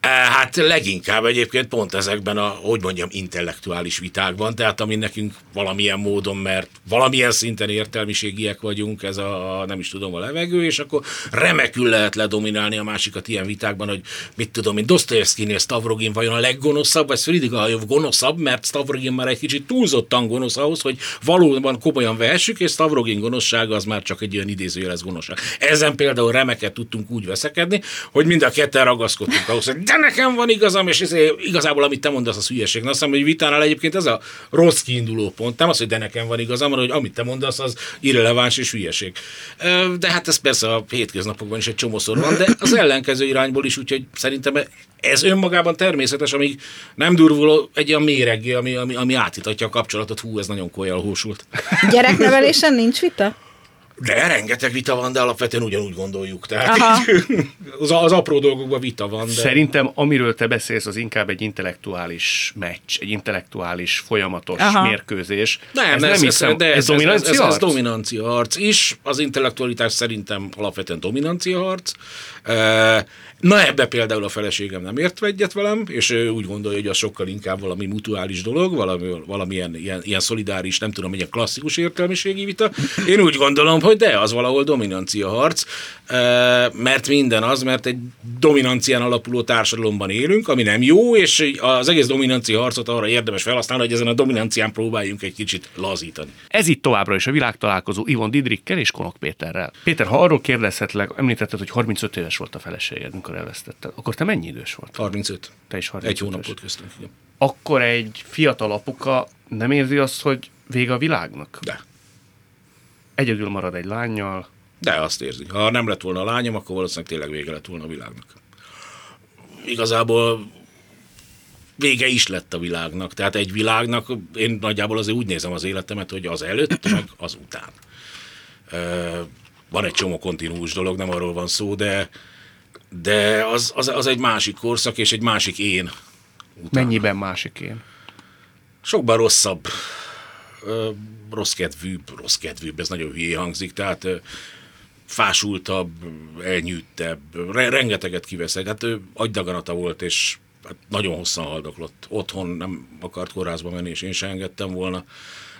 E, Hát leginkább egyébként pont ezekben a, hogy mondjam, intellektuális vitákban, tehát ami nekünk valamilyen módon, mert valamilyen szinten értelmiségiek vagyunk, ez a, nem is tudom, a levegő, és akkor remekül lehet ledominálni a másikat ilyen vitákban, hogy mit tudom, mint Dostoyevskynél Stavrogin vajon a leggonoszabb, vagy Svidrigailov gonoszabb, mert Stavrogin már egy kicsit túlzottan gonosz ahhoz, hogy valóban komolyan vehessük, és Stavrogin gonoszsága az már csak egy olyan idézőjeles gonoszság. Ezen például remeket tudtunk úgy veszekedni, hogy mind a ketten ragaszkodtunk ahhoz, hogy de nekem van igazam, és ezért igazából amit te mondasz, az hülyeség. Na, azt hiszem, hogy vitánál egyébként ez a rossz kiinduló pont. Nem az, hogy de nekem van igazam, hanem hogy amit te mondasz, az irreleváns és hülyeség. De hát ez persze a hétköznapokban is egy csomószor van, de az ellenkező irányból is, úgyhogy szerintem ez önmagában természetes, amíg nem durvul egy olyan méreggé, ami, ami, ami átítatja a kapcsolatot. Hú, ez nagyon kolyal hósult. Gyereknevelésen nincs vita? De rengeteg vita van, de alapvetően ugyanúgy gondoljuk. Tehát Aha. az, az apró dolgokban vita van. De... Szerintem, amiről te beszélsz, az inkább egy intellektuális meccs, egy intellektuális, folyamatos Aha. mérkőzés. Nem, ez ez, ez, hiszem, de ez, ez, ez, dominancia ez, ez, ez dominancia harc is. Az intellektualitás szerintem alapvetően dominancia harc. Na ebbe például a feleségem nem ért egyet velem, és ő úgy gondolja, hogy az sokkal inkább valami mutuális dolog, valami, valamilyen ilyen, ilyen szolidáris, nem tudom, ilyen klasszikus értelmiségi vita. Én úgy gondolom, hogy de, az valahol dominancia harc, mert minden az, mert egy dominancián alapuló társadalomban élünk, ami nem jó, és az egész dominancia harcot arra érdemes felhasználni, hogy ezen a dominancián próbáljunk egy kicsit lazítani. Ez itt továbbra is a világtalálkozó Ivon Didrikkel és Konok Péterrel. Péter, ha arról kérdezhetlek, említetted, hogy 35 éves volt a feleséged, amikor elvesztetted. Akkor te mennyi idős volt? 35. Te is 35 Egy hónapot köztünk. Igen. Akkor egy fiatal apuka nem érzi azt, hogy vége a világnak? De. Egyedül marad egy lányjal, De azt érzi. Ha nem lett volna a lányom, akkor valószínűleg tényleg vége lett volna a világnak. Igazából vége is lett a világnak. Tehát egy világnak, én nagyjából azért úgy nézem az életemet, hogy az előtt, meg az után. Van egy csomó kontinúus dolog, nem arról van szó, de, de az, az, az egy másik korszak, és egy másik én. mennyiben másik én? Sokban rosszabb, rossz kedvűbb, rossz kedvűbb, ez nagyon hülyé hangzik, tehát fásultabb, elnyűttebb, re- rengeteget kiveszek. Hát ő agydaganata volt, és hát nagyon hosszan haldoklott. Otthon nem akart kórházba menni, és én sem engedtem volna.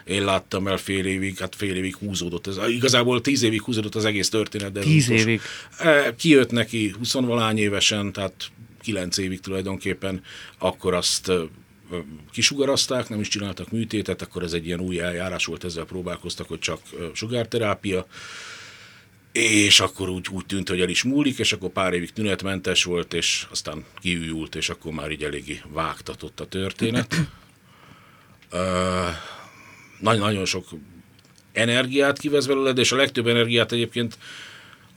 Én láttam el fél évig, hát fél évig húzódott. Ez, igazából tíz évig húzódott az egész történet. De Tíz utolsó- évig? E, Kijött neki 20 valány évesen, tehát kilenc évig tulajdonképpen, akkor azt kisugarazták, nem is csináltak műtétet, akkor ez egy ilyen új eljárás volt, ezzel próbálkoztak, hogy csak sugárterápia, és akkor úgy, úgy tűnt, hogy el is múlik, és akkor pár évig tünetmentes volt, és aztán kiújult, és akkor már így eléggé vágtatott a történet. Ö, nagy- nagyon sok energiát kivesz belőle, és a legtöbb energiát egyébként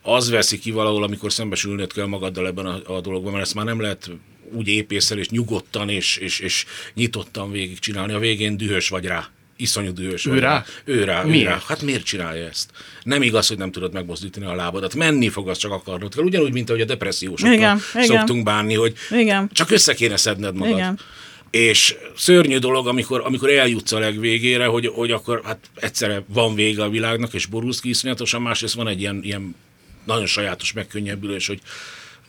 az veszi ki valahol, amikor szembesülnöd kell magaddal ebben a, a dologban, mert ezt már nem lehet úgy épészel és nyugodtan és, és, és nyitottan végigcsinálni. A végén dühös vagy rá. Iszonyú dühös Ő vagy rá? Ő rá, ő Miért? rá. Hát miért csinálja ezt? Nem igaz, hogy nem tudod megmozdítani a lábadat. Menni fog, az csak akarnod kell. Ugyanúgy, mint ahogy a depressziósokkal Igen, igen. szoktunk bánni, hogy Igen. csak össze kéne szedned magad. Igen. És szörnyű dolog, amikor, amikor eljutsz a legvégére, hogy, hogy akkor hát egyszerre van vége a világnak, és borulsz ki iszonyatosan, másrészt van egy ilyen, ilyen nagyon sajátos megkönnyebbülés, hogy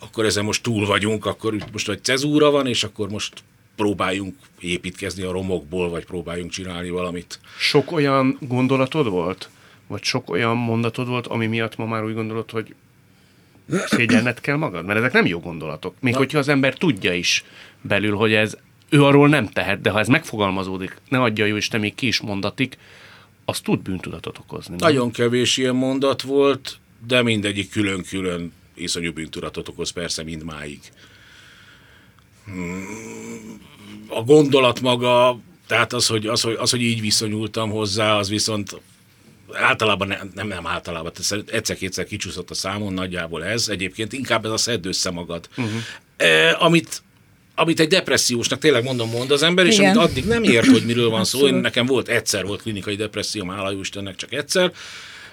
akkor ezen most túl vagyunk, akkor most egy cezúra van, és akkor most próbáljunk építkezni a romokból, vagy próbáljunk csinálni valamit. Sok olyan gondolatod volt? Vagy sok olyan mondatod volt, ami miatt ma már úgy gondolod, hogy szégyenned kell magad? Mert ezek nem jó gondolatok. Még hogyha az ember tudja is belül, hogy ez ő arról nem tehet, de ha ez megfogalmazódik, ne adja jó Isten, még ki is mondatik, az tud bűntudatot okozni. nem? Nagyon kevés ilyen mondat volt, de mindegyik külön-külön iszonyú bűntudatot okoz persze mindmáig. Hmm, A gondolat maga, tehát az, hogy, az, hogy, az, hogy így viszonyultam hozzá, az viszont általában nem, nem, nem általában, egyszer-kétszer kicsúszott a számon, nagyjából ez. Egyébként inkább ez a szedd össze magad. Uh-huh. E, amit amit egy depressziósnak tényleg mondom, mond az ember, és Igen. amit addig nem ért, hogy miről van szó. Én nekem volt egyszer, volt klinikai depresszióm, hála Istennek csak egyszer.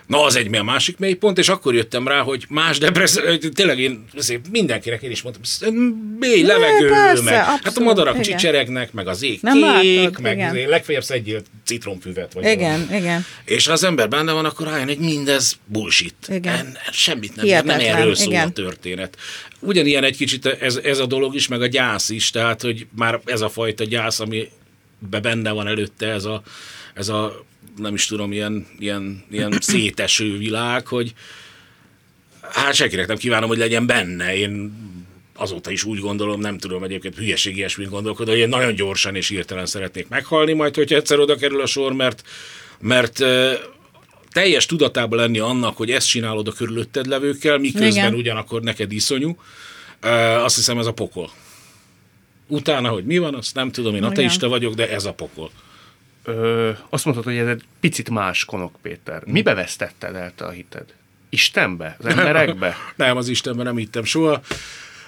Na, az egy a másik mélypont, és akkor jöttem rá, hogy más depresszió, tényleg én mindenkinek én is mondtam, mély levegő, persze, meg hát a abszolút, madarak igen. csicseregnek, meg az ég Nem kék, látod, meg igen. legfeljebb szedjél citromfüvet. Vagy valami. Igen, igen. És ha az ember benne van, akkor rájön, hogy mindez bullshit. Igen. En, semmit nem, ér, nem Hihetetlen, erről szól igen. a történet. Ugyanilyen egy kicsit ez, ez a dolog is, meg a gyász is, tehát, hogy már ez a fajta gyász, ami be benne van előtte ez a, ez a nem is tudom, ilyen, ilyen, ilyen széteső világ, hogy hát senkinek nem kívánom, hogy legyen benne. Én azóta is úgy gondolom, nem tudom egyébként hülyeség ilyesmit gondolkodni, hogy én nagyon gyorsan és hirtelen szeretnék meghalni, majd hogyha egyszer oda kerül a sor, mert, mert teljes tudatában lenni annak, hogy ezt csinálod a körülötted levőkkel, miközben Igen. ugyanakkor neked iszonyú, azt hiszem ez a pokol. Utána, hogy mi van, azt nem tudom, én ateista vagyok, de ez a pokol. Ö, azt mondtad, hogy ez egy picit más konok, Péter. Mibe vesztetted el te a hited? Istenbe? Az emberekbe? Nem, az Istenben nem hittem soha.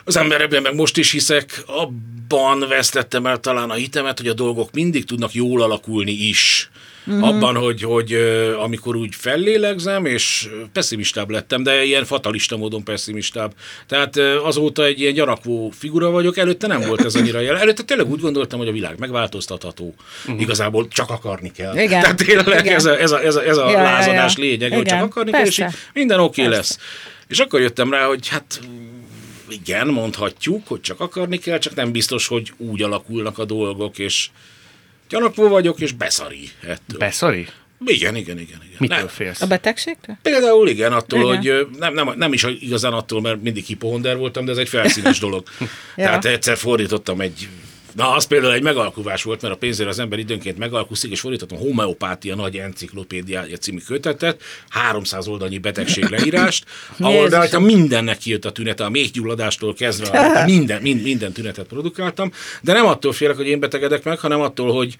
Az emberekben meg most is hiszek, abban vesztettem el talán a hitemet, hogy a dolgok mindig tudnak jól alakulni is. Uh-huh. Abban, hogy, hogy amikor úgy fellélegzem, és pessimistább lettem, de ilyen fatalista módon pessimistább. Tehát azóta egy ilyen gyanakvó figura vagyok, előtte nem volt ez annyira jelen. Előtte tényleg úgy gondoltam, hogy a világ megváltoztatható. Uh-huh. Igazából csak akarni kell. Igen. Tehát tényleg Igen. ez a, ez a, ez a, ez a Ja, ja, ja. lázadás lényeg, hogy csak akarni kell, és Persze. így minden oké okay Persze. lesz. És akkor jöttem rá, hogy hát igen, mondhatjuk, hogy csak akarni kell, csak nem biztos, hogy úgy alakulnak a dolgok, és gyanakvó vagyok, és beszari ettől. Beszari? igen, igen, igen. igen. Mitől Nem, félsz? A betegségtől? Például igen, attól, Igen. hogy nem, nem, nem is igazán attól, mert mindig hipohonder voltam, de ez egy felszínes dolog. Ja. Tehát egyszer fordítottam egy Na, az például egy megalkuvás volt, mert a pénzért az ember időnként megalkuszik, és fordítottam a homeopátia nagy enciklopédiája című kötetet, 300 oldalnyi betegség leírást, ahol Jézusom. rajta mindennek kijött a tünete, a méhgyulladástól kezdve, minden, mind, minden tünetet produkáltam, de nem attól félek, hogy én betegedek meg, hanem attól, hogy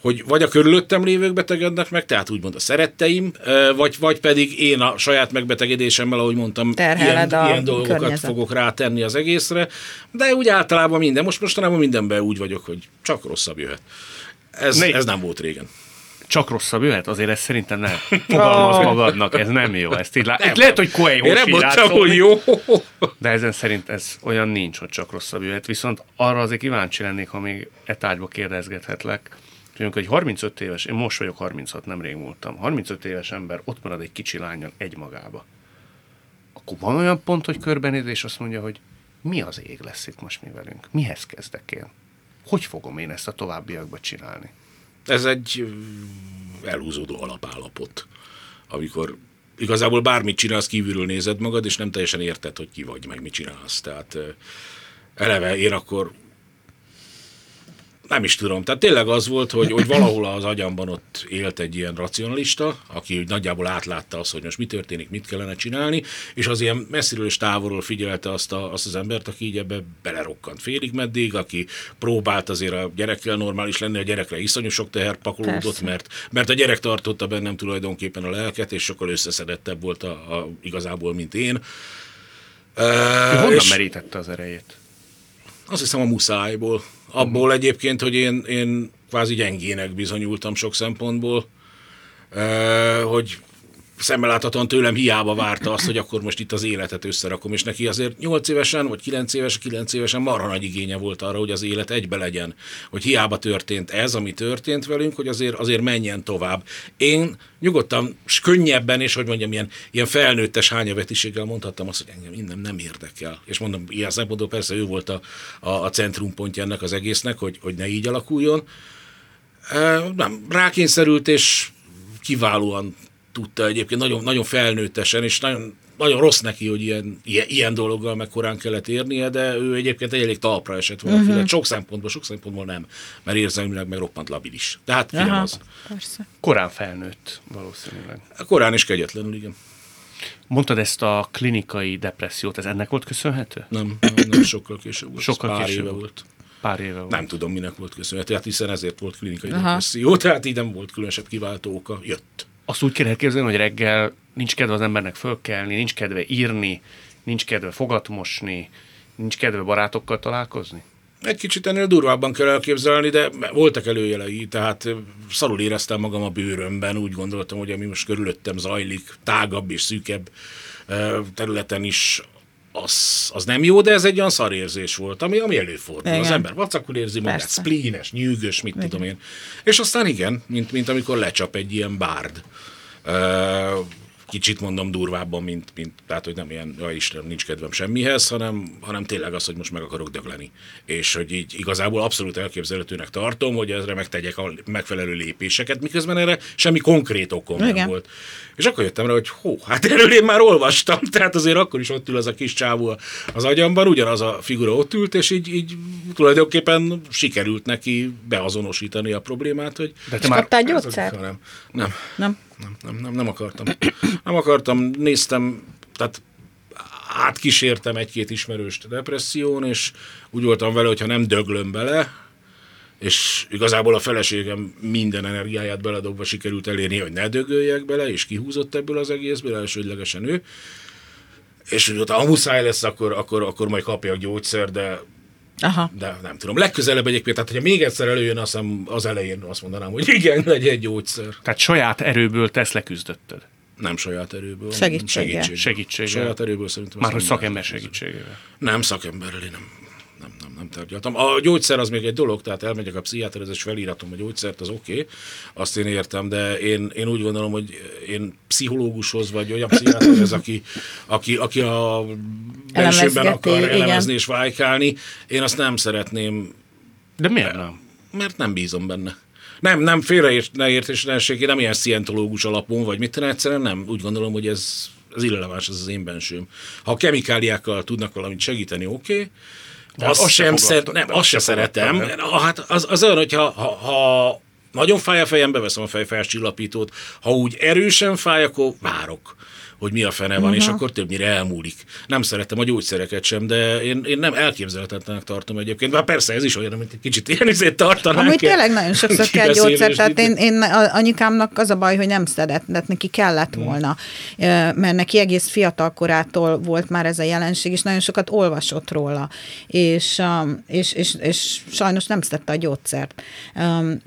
hogy vagy a körülöttem lévők betegednek meg, tehát úgymond a szeretteim, vagy, vagy pedig én a saját megbetegedésemmel, ahogy mondtam, Terheled ilyen, a ilyen dolgokat környezet. fogok rátenni az egészre, de úgy általában minden, most mostanában mindenben úgy vagyok, hogy csak rosszabb jöhet. Ez, Ne- ez nem volt régen. Csak rosszabb jöhet? Azért ez szerintem nem. Fogalmaz magadnak, ez nem jó. Ezt így lá... Nem. Lehet, hogy Coelho Én nem mondtam, hogy jó. De ezen szerint ez olyan nincs, hogy csak rosszabb jöhet. Viszont arra azért kíváncsi lennék, ha még e tárgyba kérdezgethetlek. Hogy amikor egy 35 éves, én most vagyok 36, nemrég múltam, 35 éves ember ott marad egy kicsi lányon egymagába. Akkor van olyan pont, hogy körbenéz, és azt mondja, hogy mi az ég lesz itt most mi velünk? Mihez kezdek én? Hogy fogom én ezt a továbbiakban csinálni? Ez egy elhúzódó alapállapot, amikor igazából bármit csinálsz, kívülről nézed magad, és nem teljesen érted, hogy ki vagy, meg mit csinálsz. Tehát eleve én akkor nem is tudom. Tehát tényleg az volt, hogy, hogy valahol az agyamban ott élt egy ilyen racionalista, aki úgy nagyjából átlátta azt, hogy most mi történik, mit kellene csinálni, és az ilyen messziről és távolról figyelte azt, a, azt az embert, aki így ebbe belerokkant félig meddig, aki próbált azért a gyerekkel normális lenni, a gyerekre iszonyú sok teher pakolódott, mert, mert a gyerek tartotta bennem tulajdonképpen a lelket, és sokkal összeszedettebb volt a, a, igazából, mint én. Uh, honnan és merítette az erejét? Azt hiszem a muszájból. Abból egyébként, hogy én, én kvázi gyengének bizonyultam sok szempontból, hogy szemmel láthatóan tőlem hiába várta azt, hogy akkor most itt az életet összerakom, és neki azért 8 évesen, vagy 9 éves, 9 évesen marha nagy igénye volt arra, hogy az élet egybe legyen. Hogy hiába történt ez, ami történt velünk, hogy azért, azért menjen tovább. Én nyugodtan, és könnyebben, és hogy mondjam, ilyen, ilyen felnőttes hányavetiséggel mondhattam azt, hogy engem innen nem érdekel. És mondom, ilyen szempontból persze ő volt a, a, a centrumpontja ennek az egésznek, hogy, hogy ne így alakuljon. Nem, rákényszerült, és kiválóan tudta egyébként nagyon, nagyon felnőttesen, és nagyon, nagyon rossz neki, hogy ilyen, ilyen, ilyen dologgal meg korán kellett érnie, de ő egyébként egy elég talpra esett volna. Uh-huh. Sok szempontból, sok szempontból nem, mert érzelmileg meg roppant labilis. Tehát figyelm az. Persze. Korán felnőtt valószínűleg. Korán is kegyetlenül, igen. Mondtad ezt a klinikai depressziót, ez ennek volt köszönhető? Nem, nem, nem sokkal később volt. Sokkal pár később éve volt. volt. Pár éve volt. Nem tudom, minek volt köszönhető, hát hiszen ezért volt klinikai Aha. depresszió, tehát így nem volt különösebb kiváltó oka, jött azt úgy kell elképzelni, hogy reggel nincs kedve az embernek fölkelni, nincs kedve írni, nincs kedve fogatmosni, nincs kedve barátokkal találkozni? Egy kicsit ennél durvábban kell elképzelni, de voltak előjelei, tehát szarul éreztem magam a bőrömben, úgy gondoltam, hogy ami most körülöttem zajlik, tágabb és szűkebb területen is az, az nem jó, de ez egy olyan szarérzés volt, ami, ami előfordul. Igen. Az ember vacakul érzi magát, Persze. splínes, nyűgös, mit igen. tudom én. És aztán igen, mint, mint amikor lecsap egy ilyen bárd. Uh, kicsit mondom durvábban, mint, mint tehát, hogy nem ilyen, ja Isten, nincs kedvem semmihez, hanem, hanem tényleg az, hogy most meg akarok dögleni. És hogy így igazából abszolút elképzelhetőnek tartom, hogy ezre megtegyek a megfelelő lépéseket, miközben erre semmi konkrét okom Igen. nem volt. És akkor jöttem rá, hogy hó, hát erről én már olvastam, tehát azért akkor is ott ül az a kis csávó az agyamban, ugyanaz a figura ott ült, és így, így tulajdonképpen sikerült neki beazonosítani a problémát, hogy... De te már... kaptál gyógyszert? Nem. Nem. Nem nem, nem, nem, nem akartam. Nem akartam, néztem, tehát átkísértem egy-két ismerőst depresszión, és úgy voltam vele, hogyha nem döglöm bele, és igazából a feleségem minden energiáját beledobva sikerült elérni, hogy ne dögöljek bele, és kihúzott ebből az egészből, elsődlegesen ő. És hogy ha muszáj lesz, akkor, akkor, akkor majd kapja a gyógyszer, de Aha. De nem tudom. Legközelebb egyébként, tehát hogyha még egyszer előjön, azt hiszem, az elején azt mondanám, hogy igen, legyen egy gyógyszer. Tehát saját erőből tesz leküzdötted? Nem saját erőből. Segítséggel. Segítséggel. Segítséggel. Saját erőből szerintem. Már hogy szakember segítségével. Nem, szakemberrel én nem nem, tárgyaltam. A gyógyszer az még egy dolog, tehát elmegyek a pszichiáterhez, és felíratom a gyógyszert, az oké, okay, azt én értem, de én, én úgy gondolom, hogy én pszichológushoz, vagy olyan pszichiáterhez, aki, aki, aki a bensőben akar igen. elemezni és vájkálni, én azt nem szeretném. De miért nem? Mert nem bízom benne. Nem, nem félreért, ne értés, nem ilyen szientológus alapon, vagy mit egyszerűen nem. Úgy gondolom, hogy ez, ez irreleváns, ez az én bensőm. Ha a kemikáliákkal tudnak valamit segíteni, oké, okay, azt, azt sem, szer, nem, azt se szeretem. Nem. Hát az, az olyan, hogyha ha, ha nagyon fáj a fejem, beveszem a fejfájás csillapítót. Ha úgy erősen fáj, akkor várok hogy mi a fene van, uh-huh. és akkor többnyire elmúlik. Nem szeretem a gyógyszereket sem, de én, én nem elképzelhetetlenek tartom egyébként. Bár persze ez is olyan, mint egy kicsit ilyen izét tartanánk. Amúgy tényleg nagyon sokszor kell gyógyszer, tehát én, én anyukámnak az a baj, hogy nem szeretett, neki kellett hmm. volna, mert neki egész fiatal korától volt már ez a jelenség, és nagyon sokat olvasott róla, és, és, és, és sajnos nem szedte a gyógyszert.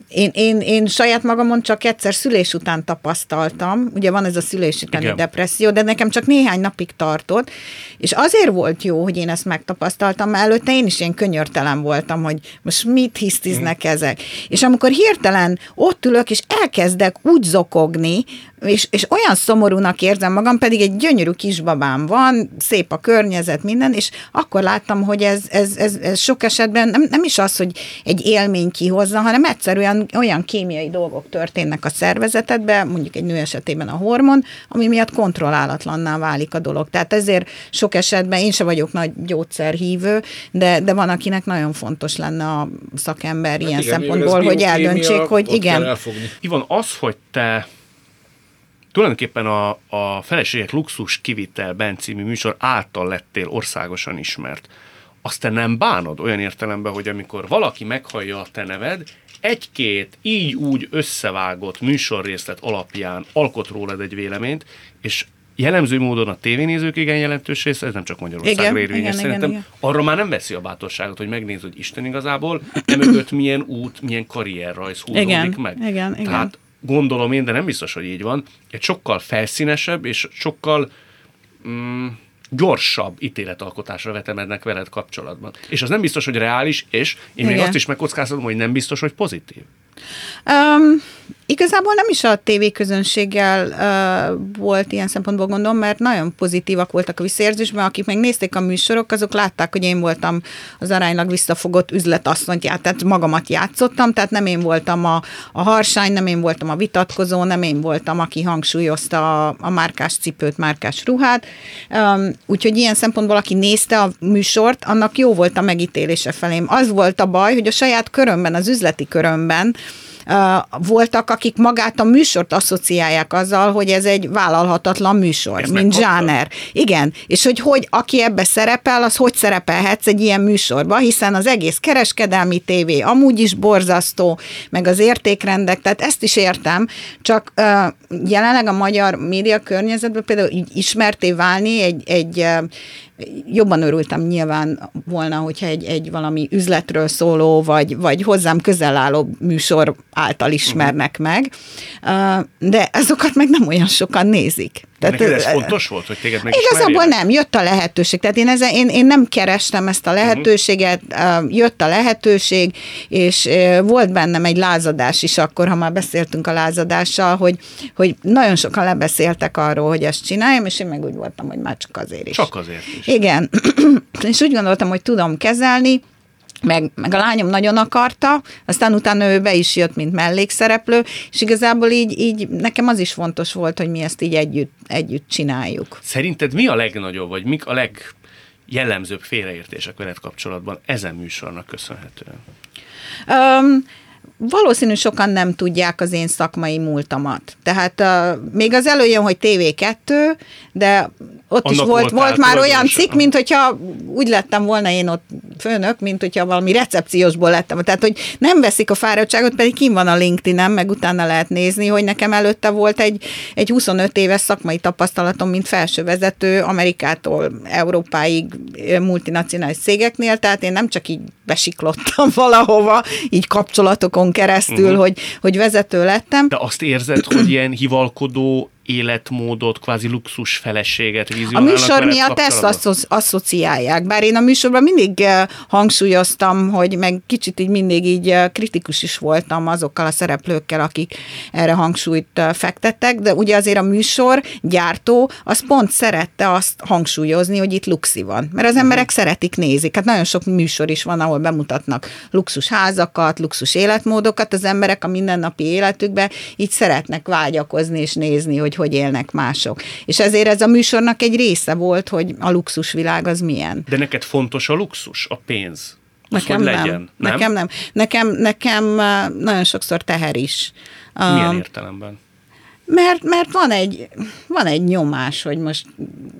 Én, én, én saját magamon csak egyszer szülés után tapasztaltam, ugye van ez a szülés utáni depresszió, depresszió, de nekem csak néhány napig tartott, és azért volt jó, hogy én ezt megtapasztaltam, mert előtte én is ilyen könyörtelen voltam, hogy most mit hisztiznek hmm. ezek. És amikor hirtelen ott ülök, és elkezdek úgy zokogni, és, és olyan szomorúnak érzem magam, pedig egy gyönyörű kisbabám van, szép a környezet, minden, és akkor láttam, hogy ez, ez, ez, ez sok esetben nem, nem is az, hogy egy élmény kihozza, hanem egyszerűen olyan kémiai dolgok történnek a szervezetedben, mondjuk egy nő esetében a hormon, ami miatt kontroll kontrollálatlanná válik a dolog. Tehát ezért sok esetben én se vagyok nagy gyógyszerhívő, de, de van, akinek nagyon fontos lenne a szakember hát ilyen igen, szempontból, hogy eldöntsék, hogy igen. Ivan, az, hogy te tulajdonképpen a, a Feleségek Luxus Kivitel Ben című műsor által lettél országosan ismert. Azt te nem bánod olyan értelemben, hogy amikor valaki meghallja a te neved, egy-két így-úgy összevágott műsorrészlet alapján alkot rólad egy véleményt, és jellemző módon a tévénézők igen jelentős része, ez nem csak Magyarországra érvényes szerintem, igen, igen. arra már nem veszi a bátorságot, hogy megnéz, hogy Isten igazából emögött milyen út, milyen karrierrajz húzódik igen, meg. Igen, igen. Tehát gondolom én, de nem biztos, hogy így van, egy sokkal felszínesebb és sokkal mm, gyorsabb ítéletalkotásra vetemednek veled kapcsolatban. És az nem biztos, hogy reális, és én Igen. még azt is megkockáztatom, hogy nem biztos, hogy pozitív. Um, igazából nem is a tévéközönséggel uh, volt ilyen szempontból gondolom, mert nagyon pozitívak voltak a visszaérzésben, akik megnézték a műsorok, azok látták, hogy én voltam az aránylag visszafogott üzletasszonyt, tehát magamat játszottam, tehát nem én voltam a, a harsány, nem én voltam a vitatkozó, nem én voltam, aki hangsúlyozta a, a márkás cipőt, márkás ruhát. Um, úgyhogy ilyen szempontból, aki nézte a műsort, annak jó volt a megítélése felém. Az volt a baj, hogy a saját körömben, az üzleti körömben voltak, akik magát a műsort asszociálják azzal, hogy ez egy vállalhatatlan műsor, ez mint zsáner. Igen, és hogy, hogy aki ebbe szerepel, az hogy szerepelhetsz egy ilyen műsorba, hiszen az egész kereskedelmi tévé amúgy is borzasztó, meg az értékrendek, tehát ezt is értem, csak jelenleg a magyar média környezetben például így ismerté válni egy, egy, jobban örültem nyilván volna, hogyha egy, egy valami üzletről szóló, vagy, vagy hozzám közel álló műsor által ismernek meg, de azokat meg nem olyan sokan nézik. Tehát, Neked ez fontos volt, hogy téged Igazából nem, jött a lehetőség. Tehát én, ezen, én, én nem kerestem ezt a lehetőséget, uh-huh. jött a lehetőség, és volt bennem egy lázadás is akkor, ha már beszéltünk a lázadással, hogy, hogy nagyon sokan lebeszéltek arról, hogy ezt csináljam, és én meg úgy voltam, hogy már csak azért is. Csak azért is. Igen. és úgy gondoltam, hogy tudom kezelni, meg, meg a lányom nagyon akarta, aztán utána ő be is jött, mint mellékszereplő, és igazából így, így nekem az is fontos volt, hogy mi ezt így együtt, együtt csináljuk. Szerinted mi a legnagyobb, vagy mik a legjellemzőbb félreértések veled kapcsolatban ezen műsornak köszönhetően? Um, valószínű sokan nem tudják az én szakmai múltamat. Tehát uh, még az előjön, hogy TV2, de ott Annak is volt, volt már olyan cikk, mint hogyha úgy lettem volna én ott főnök, mint hogyha valami recepciósból lettem. Tehát, hogy nem veszik a fáradtságot, pedig kim van a LinkedIn-en, meg utána lehet nézni, hogy nekem előtte volt egy, egy 25 éves szakmai tapasztalatom, mint felsővezető Amerikától Európáig multinacionális cégeknél, tehát én nem csak így besiklottam valahova, így kapcsolatokon keresztül, uh-huh. hogy, hogy vezető lettem. De azt érzed, hogy ilyen hivalkodó életmódot, kvázi luxus feleséget vizionálnak. A műsor miatt ezt aszo- asszociálják, bár én a műsorban mindig eh, hangsúlyoztam, hogy meg kicsit így mindig így eh, kritikus is voltam azokkal a szereplőkkel, akik erre hangsúlyt eh, fektettek, de ugye azért a műsor gyártó az pont szerette azt hangsúlyozni, hogy itt luxi van, mert az emberek uh-huh. szeretik, nézik. Hát nagyon sok műsor is van, ahol bemutatnak luxus házakat, luxus életmódokat, az emberek a mindennapi életükben így szeretnek vágyakozni és nézni, hogy hogy élnek mások. És ezért ez a műsornak egy része volt, hogy a luxusvilág az milyen. De neked fontos a luxus, a pénz? Az, nekem nem. Legyen, nem. Nekem nem. Nekem, nekem nagyon sokszor teher is. Milyen um, értelemben? Mert, mert van, egy, van egy nyomás, hogy most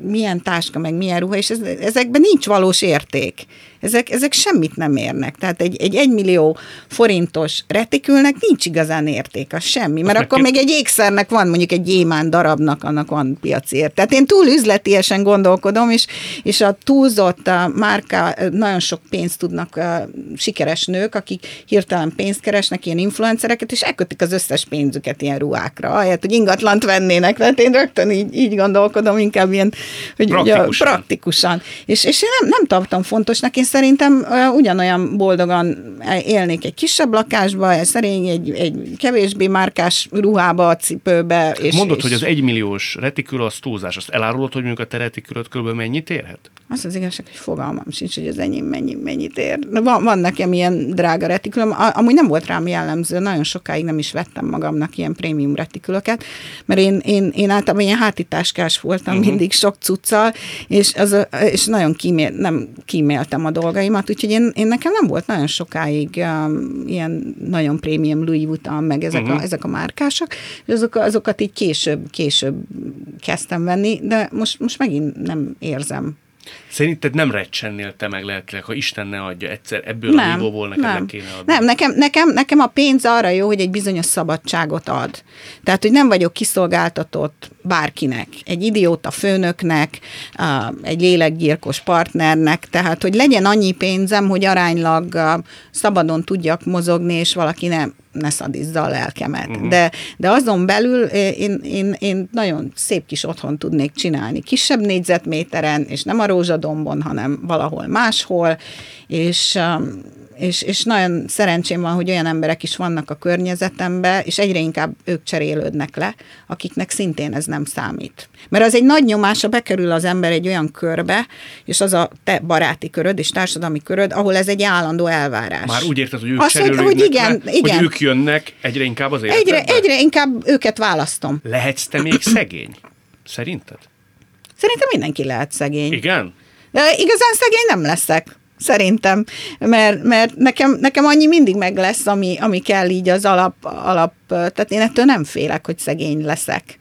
milyen táska, meg milyen ruha, és ez, ezekben nincs valós érték ezek, ezek semmit nem érnek. Tehát egy, egy egymillió forintos retikülnek nincs igazán értéke, semmi. Mert Azt akkor még egy ékszernek van, mondjuk egy gyémán darabnak, annak van piaci ért. Tehát én túl üzletiesen gondolkodom, és, és a túlzott a márka, nagyon sok pénzt tudnak a sikeres nők, akik hirtelen pénzt keresnek, ilyen influencereket, és elkötik az összes pénzüket ilyen ruhákra, ahelyett, hogy ingatlant vennének. Tehát én rögtön így, így gondolkodom, inkább ilyen hogy praktikusan. Ugye, praktikusan. És, és én nem, nem tartom fontosnak, én szerintem ugyanolyan boldogan élnék egy kisebb lakásba, szerény, egy, egy kevésbé márkás ruhába, cipőbe. És, Mondod, és... hogy az egymilliós retikül az túlzás. Azt elárulod, hogy mondjuk a te retikülöd kb. mennyit érhet? Az az igazság, hogy fogalmam sincs, hogy az enyém mennyi, mennyit ér. Van, van nekem ilyen drága retikülöm, amúgy nem volt rám jellemző, nagyon sokáig nem is vettem magamnak ilyen prémium retikülöket, mert én, én, én általában ilyen hátitáskás voltam uh-huh. mindig sok cuccal, és, az, és nagyon kímél, nem kíméltem a dolgaimat, úgyhogy én, én nekem nem volt nagyon sokáig um, ilyen nagyon prémium Louis Vuitton, meg ezek, uh-huh. a, ezek a márkások, és azok, azokat így később, később kezdtem venni, de most, most megint nem érzem Szerinted nem recsennél te meg lelkileg, ha Isten ne adja egyszer ebből nem, a nívóból neked nem. kéne adni? Nem, nekem, nekem, nekem a pénz arra jó, hogy egy bizonyos szabadságot ad. Tehát, hogy nem vagyok kiszolgáltatott bárkinek, egy idióta főnöknek, egy lélekgyilkos partnernek, tehát, hogy legyen annyi pénzem, hogy aránylag szabadon tudjak mozogni, és valaki nem ne szadizza a lelkemet. Uh-huh. De, de azon belül én, én, én nagyon szép kis otthon tudnék csinálni. Kisebb négyzetméteren, és nem a rózsadombon, hanem valahol máshol, és és, és nagyon szerencsém van, hogy olyan emberek is vannak a környezetemben, és egyre inkább ők cserélődnek le, akiknek szintén ez nem számít. Mert az egy nagy nyomás, ha bekerül az ember egy olyan körbe, és az a te baráti köröd és társadalmi köröd, ahol ez egy állandó elvárás. Már úgy érted, hogy ők Azt, hogy, hogy igen, le, igen. hogy ők jönnek egyre inkább az életedbe? Egyre, egyre inkább őket választom. Lehetsz te még szegény? Szerinted? Szerintem mindenki lehet szegény. Igen? De igazán szegény nem leszek szerintem, mert, mert nekem, nekem annyi mindig meg lesz, ami, ami kell így az alap, alap, tehát én ettől nem félek, hogy szegény leszek.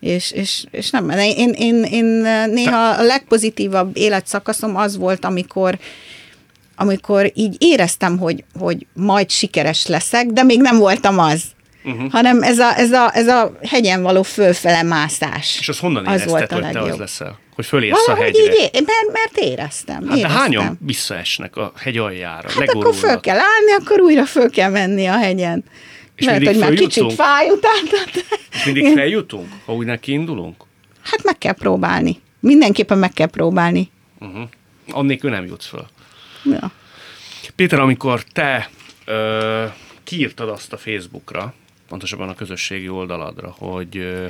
És, és, és nem, én, én, én néha a legpozitívabb életszakaszom az volt, amikor amikor így éreztem, hogy, hogy majd sikeres leszek, de még nem voltam az. Uh-huh. hanem ez a, ez, a, ez a hegyen való fölfele mászás. És az honnan érezted, az volt a hogy legjobb. te az leszel? Hogy fölérsz Valahogy a hegyre? Így, mert, mert éreztem. Hát éreztem. de hányan visszaesnek a hegy aljára? Hát akkor föl kell állni, akkor újra föl kell menni a hegyen. És Mert, hogy már kicsit fáj után. És mindig feljutunk, ha úgy neki indulunk? Hát meg kell próbálni. Mindenképpen meg kell próbálni. Uh-huh. Annélkül nem jutsz föl. Ja. Péter, amikor te ö, kiírtad azt a Facebookra, pontosabban a közösségi oldaladra, hogy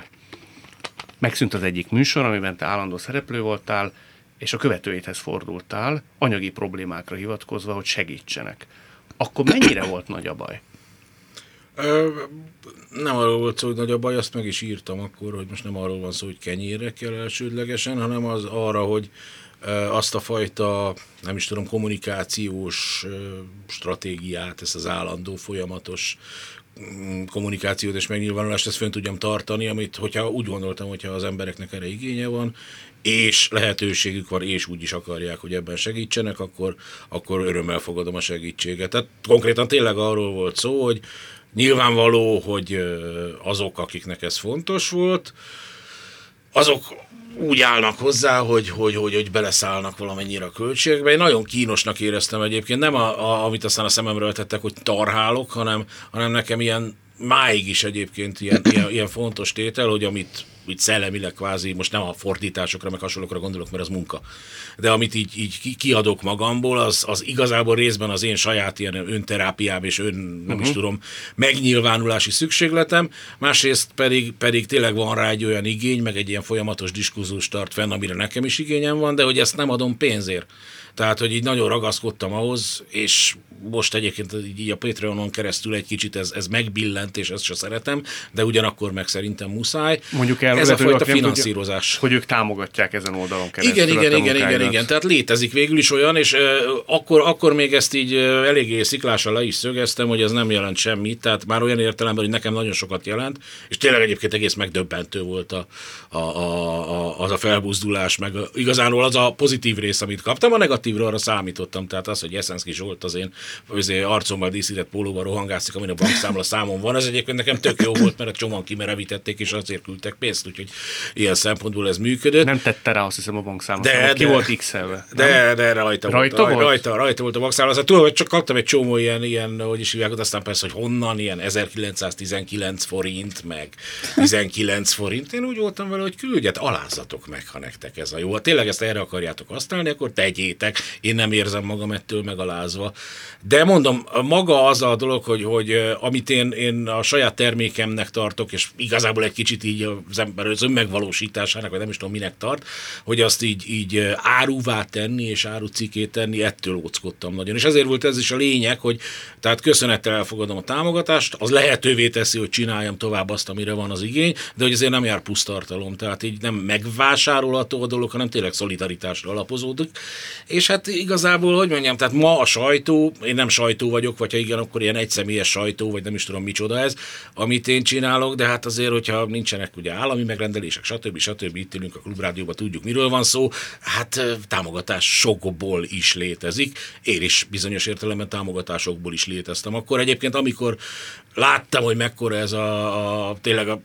megszűnt az egyik műsor, amiben te állandó szereplő voltál, és a követőidhez fordultál, anyagi problémákra hivatkozva, hogy segítsenek. Akkor mennyire volt nagy a baj? Nem arról volt szó, hogy nagy a baj, azt meg is írtam akkor, hogy most nem arról van szó, hogy kenyérre kell elsődlegesen, hanem az arra, hogy azt a fajta, nem is tudom, kommunikációs stratégiát, ezt az állandó, folyamatos kommunikációt és megnyilvánulást, ezt fönn tudjam tartani, amit, hogyha úgy gondoltam, hogyha az embereknek erre igénye van, és lehetőségük van, és úgy is akarják, hogy ebben segítsenek, akkor, akkor örömmel fogadom a segítséget. Tehát konkrétan tényleg arról volt szó, hogy nyilvánvaló, hogy azok, akiknek ez fontos volt, azok úgy állnak hozzá, hogy, hogy, hogy, hogy beleszállnak valamennyire a költségbe. Én nagyon kínosnak éreztem egyébként, nem a, a, amit aztán a szememről tettek, hogy tarhálok, hanem, hanem nekem ilyen máig is egyébként ilyen, ilyen, ilyen fontos tétel, hogy amit úgy szellemileg kvázi, most nem a fordításokra, meg hasonlókra gondolok, mert az munka, de amit így, így kiadok magamból, az, az igazából részben az én saját ilyen önterápiám és ön, nem uh-huh. is mhm. tudom, megnyilvánulási szükségletem, másrészt pedig, pedig tényleg van rá egy olyan igény, meg egy ilyen folyamatos diskurzus tart fenn, amire nekem is igényem van, de hogy ezt nem adom pénzért. Tehát, hogy így nagyon ragaszkodtam ahhoz, és most egyébként így a Patreonon keresztül egy kicsit ez, ez megbillent, és ezt se szeretem, de ugyanakkor meg szerintem muszáj. Mondjuk el, ez a fajta finanszírozás. Tudja, hogy ők támogatják ezen oldalon keresztül. Igen, igen, igen, igen, igen. Tehát létezik végül is olyan, és uh, akkor, akkor még ezt így uh, eléggé sziklással le is szögeztem, hogy ez nem jelent semmit, tehát már olyan értelemben, hogy nekem nagyon sokat jelent, és tényleg egyébként egész megdöbbentő volt a, a, a, a, az a felbuzdulás, meg a, igazából az a pozitív rész, amit kaptam, a negatívra arra számítottam, tehát az, hogy Jeszenszki Zsolt az én arcommal díszített pólóval rohangászik, amin a bankszámla számon van. Ez egyébként nekem tök jó volt, mert a csomag kimerevítették, és azért küldtek pénzt. úgyhogy ilyen szempontból ez működött. Nem tette rá azt hiszem a bankszámot, De- de, ki volt x-elve. De, de rajta, Rajta volt, volt? Rajta, rajta volt a bankszámla. Aztán tudom, hogy csak kaptam egy csomó ilyen, ilyen hogy is hívják, aztán persze, hogy honnan, ilyen 1919 forint, meg 19 forint. Én úgy voltam vele, hogy küldjet, alázatok meg, ha nektek ez a jó. Ha tényleg ezt erre akarjátok használni, akkor tegyétek. Én nem érzem magam ettől megalázva. De mondom, maga az a dolog, hogy, hogy amit én, én a saját termékemnek tartok, és igazából egy kicsit így az ember az önmegvalósításának, vagy nem is tudom minek tart, hogy azt így, így áruvá tenni, és árucikét tenni, ettől óckodtam nagyon. És ezért volt ez is a lényeg, hogy tehát köszönettel elfogadom a támogatást, az lehetővé teszi, hogy csináljam tovább azt, amire van az igény, de hogy azért nem jár plusz tartalom, tehát így nem megvásárolható a dolog, hanem tényleg szolidaritásra alapozódik. És hát igazából, hogy mondjam, tehát ma a sajtó, én nem sajtó vagyok, vagy ha igen, akkor ilyen egyszemélyes sajtó, vagy nem is tudom micsoda ez, amit én csinálok, de hát azért, hogyha nincsenek ugye állami megrendelések, stb. stb. Itt ülünk a klubrádióban, tudjuk miről van szó, hát támogatás sokból is létezik. Én is bizonyos értelemben támogatásokból is léteztem. Akkor egyébként, amikor láttam, hogy mekkora ez a, a tényleg a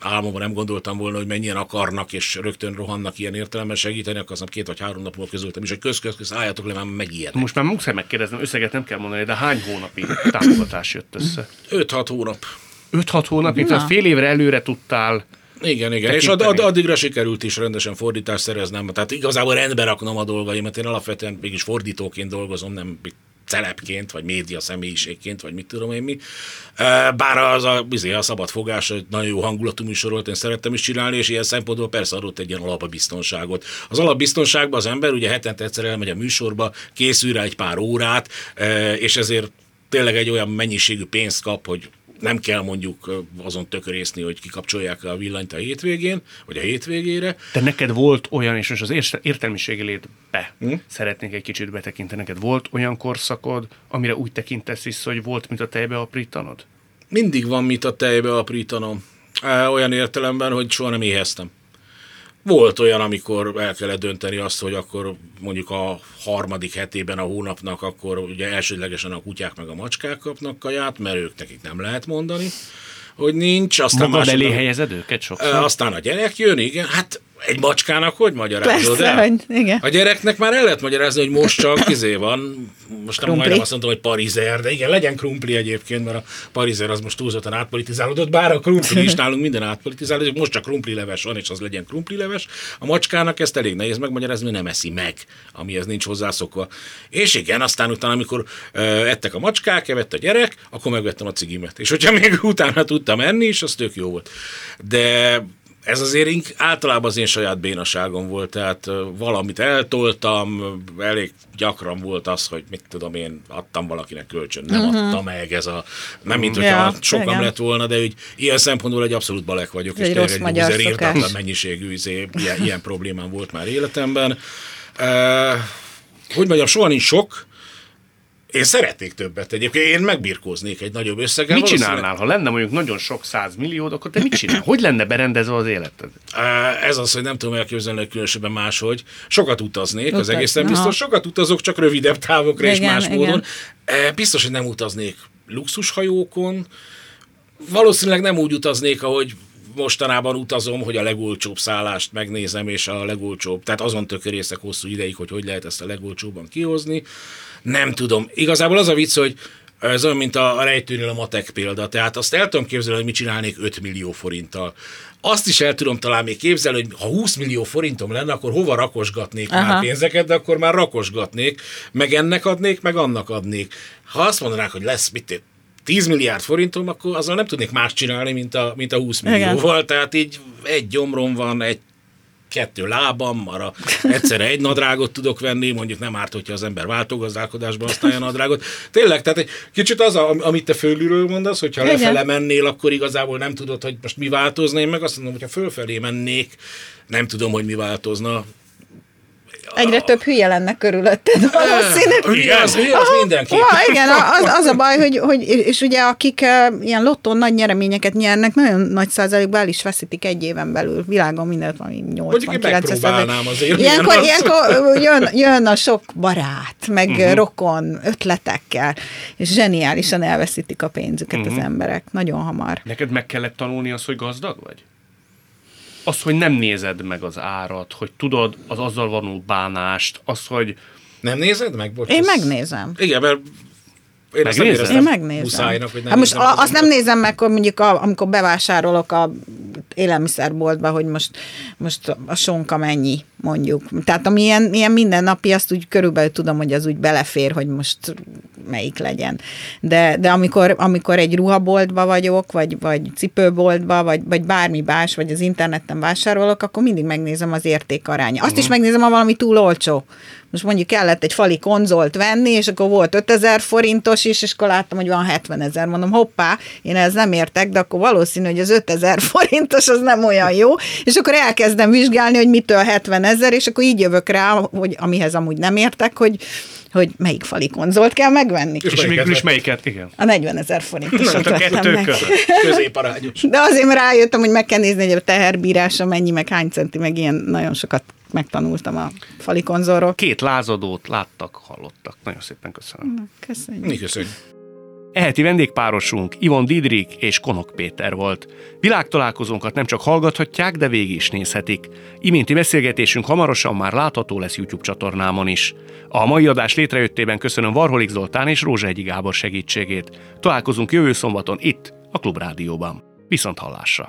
álmomban nem gondoltam volna, hogy mennyien akarnak, és rögtön rohannak ilyen értelemben segíteni, akkor aztán két vagy három nap múlva közöltem, és hogy köz, köz, köz, álljatok le, már megijednek. Most már muszáj megkérdeznem, összeget nem kell mondani, de hány hónapi támogatás jött össze? 5-6 hónap. 5-6 hónapig, tehát fél évre előre tudtál Igen, igen. És ad, ad, addigra sikerült is rendesen fordítást szereznem. Tehát igazából rendbe raknom a dolgaimat. Én alapvetően mégis fordítóként dolgozom, nem celebként, vagy média személyiségként, vagy mit tudom én mi. Bár az a, bizony, a szabad fogás, egy nagyon jó hangulatú műsor volt, én szerettem is csinálni, és ilyen szempontból persze adott egy ilyen alapbiztonságot. Az alapbiztonságban az ember ugye hetente egyszer elmegy a műsorba, készül rá egy pár órát, és ezért tényleg egy olyan mennyiségű pénzt kap, hogy nem kell mondjuk azon tökörészni, hogy kikapcsolják a villanyt a hétvégén, vagy a hétvégére. De neked volt olyan, és most az érte- értelmiségi létbe Hm? szeretnék egy kicsit betekinteni, neked volt olyan korszakod, amire úgy tekintesz vissza, hogy volt, mint a tejbe aprítanod? Mindig van mit a tejbe aprítanom. Olyan értelemben, hogy soha nem éheztem. Volt olyan, amikor el kellett dönteni azt, hogy akkor mondjuk a harmadik hetében a hónapnak, akkor ugye elsődlegesen a kutyák meg a macskák kapnak kaját, mert ők nekik nem lehet mondani, hogy nincs. Aztán Magad elé helyezed őket sokszor? Aztán a gyerek jön, igen. Hát egy macskának hogy magyarázod Persze, el? hogy igen. A gyereknek már el lehet magyarázni, hogy most csak izé van, most nem majdnem azt mondtam, hogy parizer, de igen, legyen krumpli egyébként, mert a parizer az most túlzottan átpolitizálódott, bár a krumpli is nálunk minden átpolitizálódott, most csak krumpli leves van, és az legyen krumpli leves. A macskának ezt elég nehéz megmagyarázni, mert nem eszi meg, amihez nincs hozzászokva. És igen, aztán utána, amikor ö, ettek a macskák, evett a gyerek, akkor megvettem a cigimet. És hogyha még utána tudtam enni, és az tök jó volt. De ez azért ink, általában az én saját bénaságom volt, tehát valamit eltoltam, elég gyakran volt az, hogy mit tudom én, adtam valakinek kölcsön, nem uh-huh. adtam meg, ez a, nem mint hogyha Ja, sokam igen. lett volna, de úgy, ilyen szempontból egy abszolút balek vagyok, Ez és egy tényleg egy búzer írtatlan mennyiségű izé, ilyen, ilyen problémám volt már életemben. Uh, hogy mondjam, soha nincs sok, én szeretnék többet egyébként, én megbirkóznék egy nagyobb összeggel. Mit csinálnál, ha lenne mondjuk nagyon sok százmilliód, akkor te mit csinál? Hogy lenne berendezve az életed? Ez az, hogy nem tudom elképzelni, hogy különösebben máshogy. Sokat utaznék, az Utaz- egészen aha. biztos. Sokat utazok, csak rövidebb távokra és Igen, más igen. módon. Biztos, hogy nem utaznék luxushajókon. Valószínűleg nem úgy utaznék, ahogy mostanában utazom, hogy a legolcsóbb szállást megnézem, és a legolcsóbb, tehát azon tökörészek hosszú ideig, hogy hogy lehet ezt a legolcsóbban kihozni. Nem tudom. Igazából az a vicc, hogy ez olyan, mint a a rejtőnél a matek példa. Tehát azt el tudom képzelni, hogy mit csinálnék 5 millió forinttal. Azt is el tudom talán még képzelni, hogy ha 20 millió forintom lenne, akkor hova rakosgatnék Aha. már pénzeket, de akkor már rakosgatnék, meg ennek adnék, meg annak adnék. Ha azt mondanák, hogy lesz, mit én, 10 milliárd forintom, akkor azzal nem tudnék más csinálni, mint a, mint a 20 Igen. millióval. Tehát így egy gyomrom van, egy kettő lábam, arra egyszerre egy nadrágot tudok venni, mondjuk nem árt, hogyha az ember váltógazdálkodásban használja a nadrágot. Tényleg, tehát egy kicsit az, a, amit te fölülről mondasz, hogyha Igen. lefele mennél, akkor igazából nem tudod, hogy most mi változna. Én meg azt mondom, hogyha fölfelé mennék, nem tudom, hogy mi változna. Egyre több hülye lenne körülötted valószínűleg. Hülye az, hülye az mindenki. Ja, igen, az, az a baj, hogy, hogy és ugye akik uh, ilyen lottón nagy nyereményeket nyernek, nagyon nagy százalékban el is veszítik egy éven belül. Világon mindent van, Mondjuk én 80 megpróbálnám azért, Ilyenkor, az. ilyenkor jön, jön a sok barát, meg Mhm. uh-huh. rokon, ötletekkel, és zseniálisan elveszítik a pénzüket Mhm. uh-huh. az emberek, nagyon hamar. Neked meg kellett tanulni azt, hogy gazdag vagy? Az, hogy nem nézed meg az árat, hogy tudod az azzal való bánást, az, hogy Nem nézed meg? Bocs, Én megnézem. Igen, mert én ezt nem Megnézed? éreztem Én megnézem. muszájnak, hogy nem hát most nézem a, azt nem nézem meg, akkor mondjuk a, amikor bevásárolok a élelmiszerboltba, hogy most, most a sonka mennyi, mondjuk. Tehát ami ilyen, ilyen mindennapi, azt úgy körülbelül tudom, hogy az úgy belefér, hogy most melyik legyen. De, de amikor, amikor egy ruhaboltba vagyok, vagy, vagy cipőboltba, vagy, vagy bármi más, vagy az interneten vásárolok, akkor mindig megnézem az értékaránya. Azt is megnézem, ha valami túl olcsó. Most mondjuk kellett egy fali konzolt venni, és akkor volt 5000 forintos is, és akkor láttam, hogy van 70 ezer. Mondom, hoppá, én ez nem értek, de akkor valószínű, hogy az 5000 forintos az nem olyan jó, és akkor elkezdem vizsgálni, hogy mitől 70 ezer, és akkor így jövök rá, hogy amihez amúgy nem értek, hogy hogy melyik fali konzolt kell megvenni. És és melyiket végül is vetted? melyiket, igen. A 40 ezer forintos. A kettő között. Középarányos. De azért rájöttem, hogy meg kell nézni, hogy a teherbírása mennyi, meg hány centi, meg ilyen nagyon sokat megtanultam a fali konzolról. Két lázadót láttak, hallottak. Nagyon szépen köszönöm. Köszönjük. Mi köszönjük. Eheti vendégpárosunk Ivon Didrik és Konok Péter volt. Világtalálkozónkat nem csak hallgathatják, de végig is nézhetik. Iménti beszélgetésünk hamarosan már látható lesz YouTube csatornámon is. A mai adás létrejöttében köszönöm Varholik Zoltán és Rózsahegyi Gábor segítségét. Találkozunk jövő szombaton itt, a Klubrádióban. Viszont hallásra!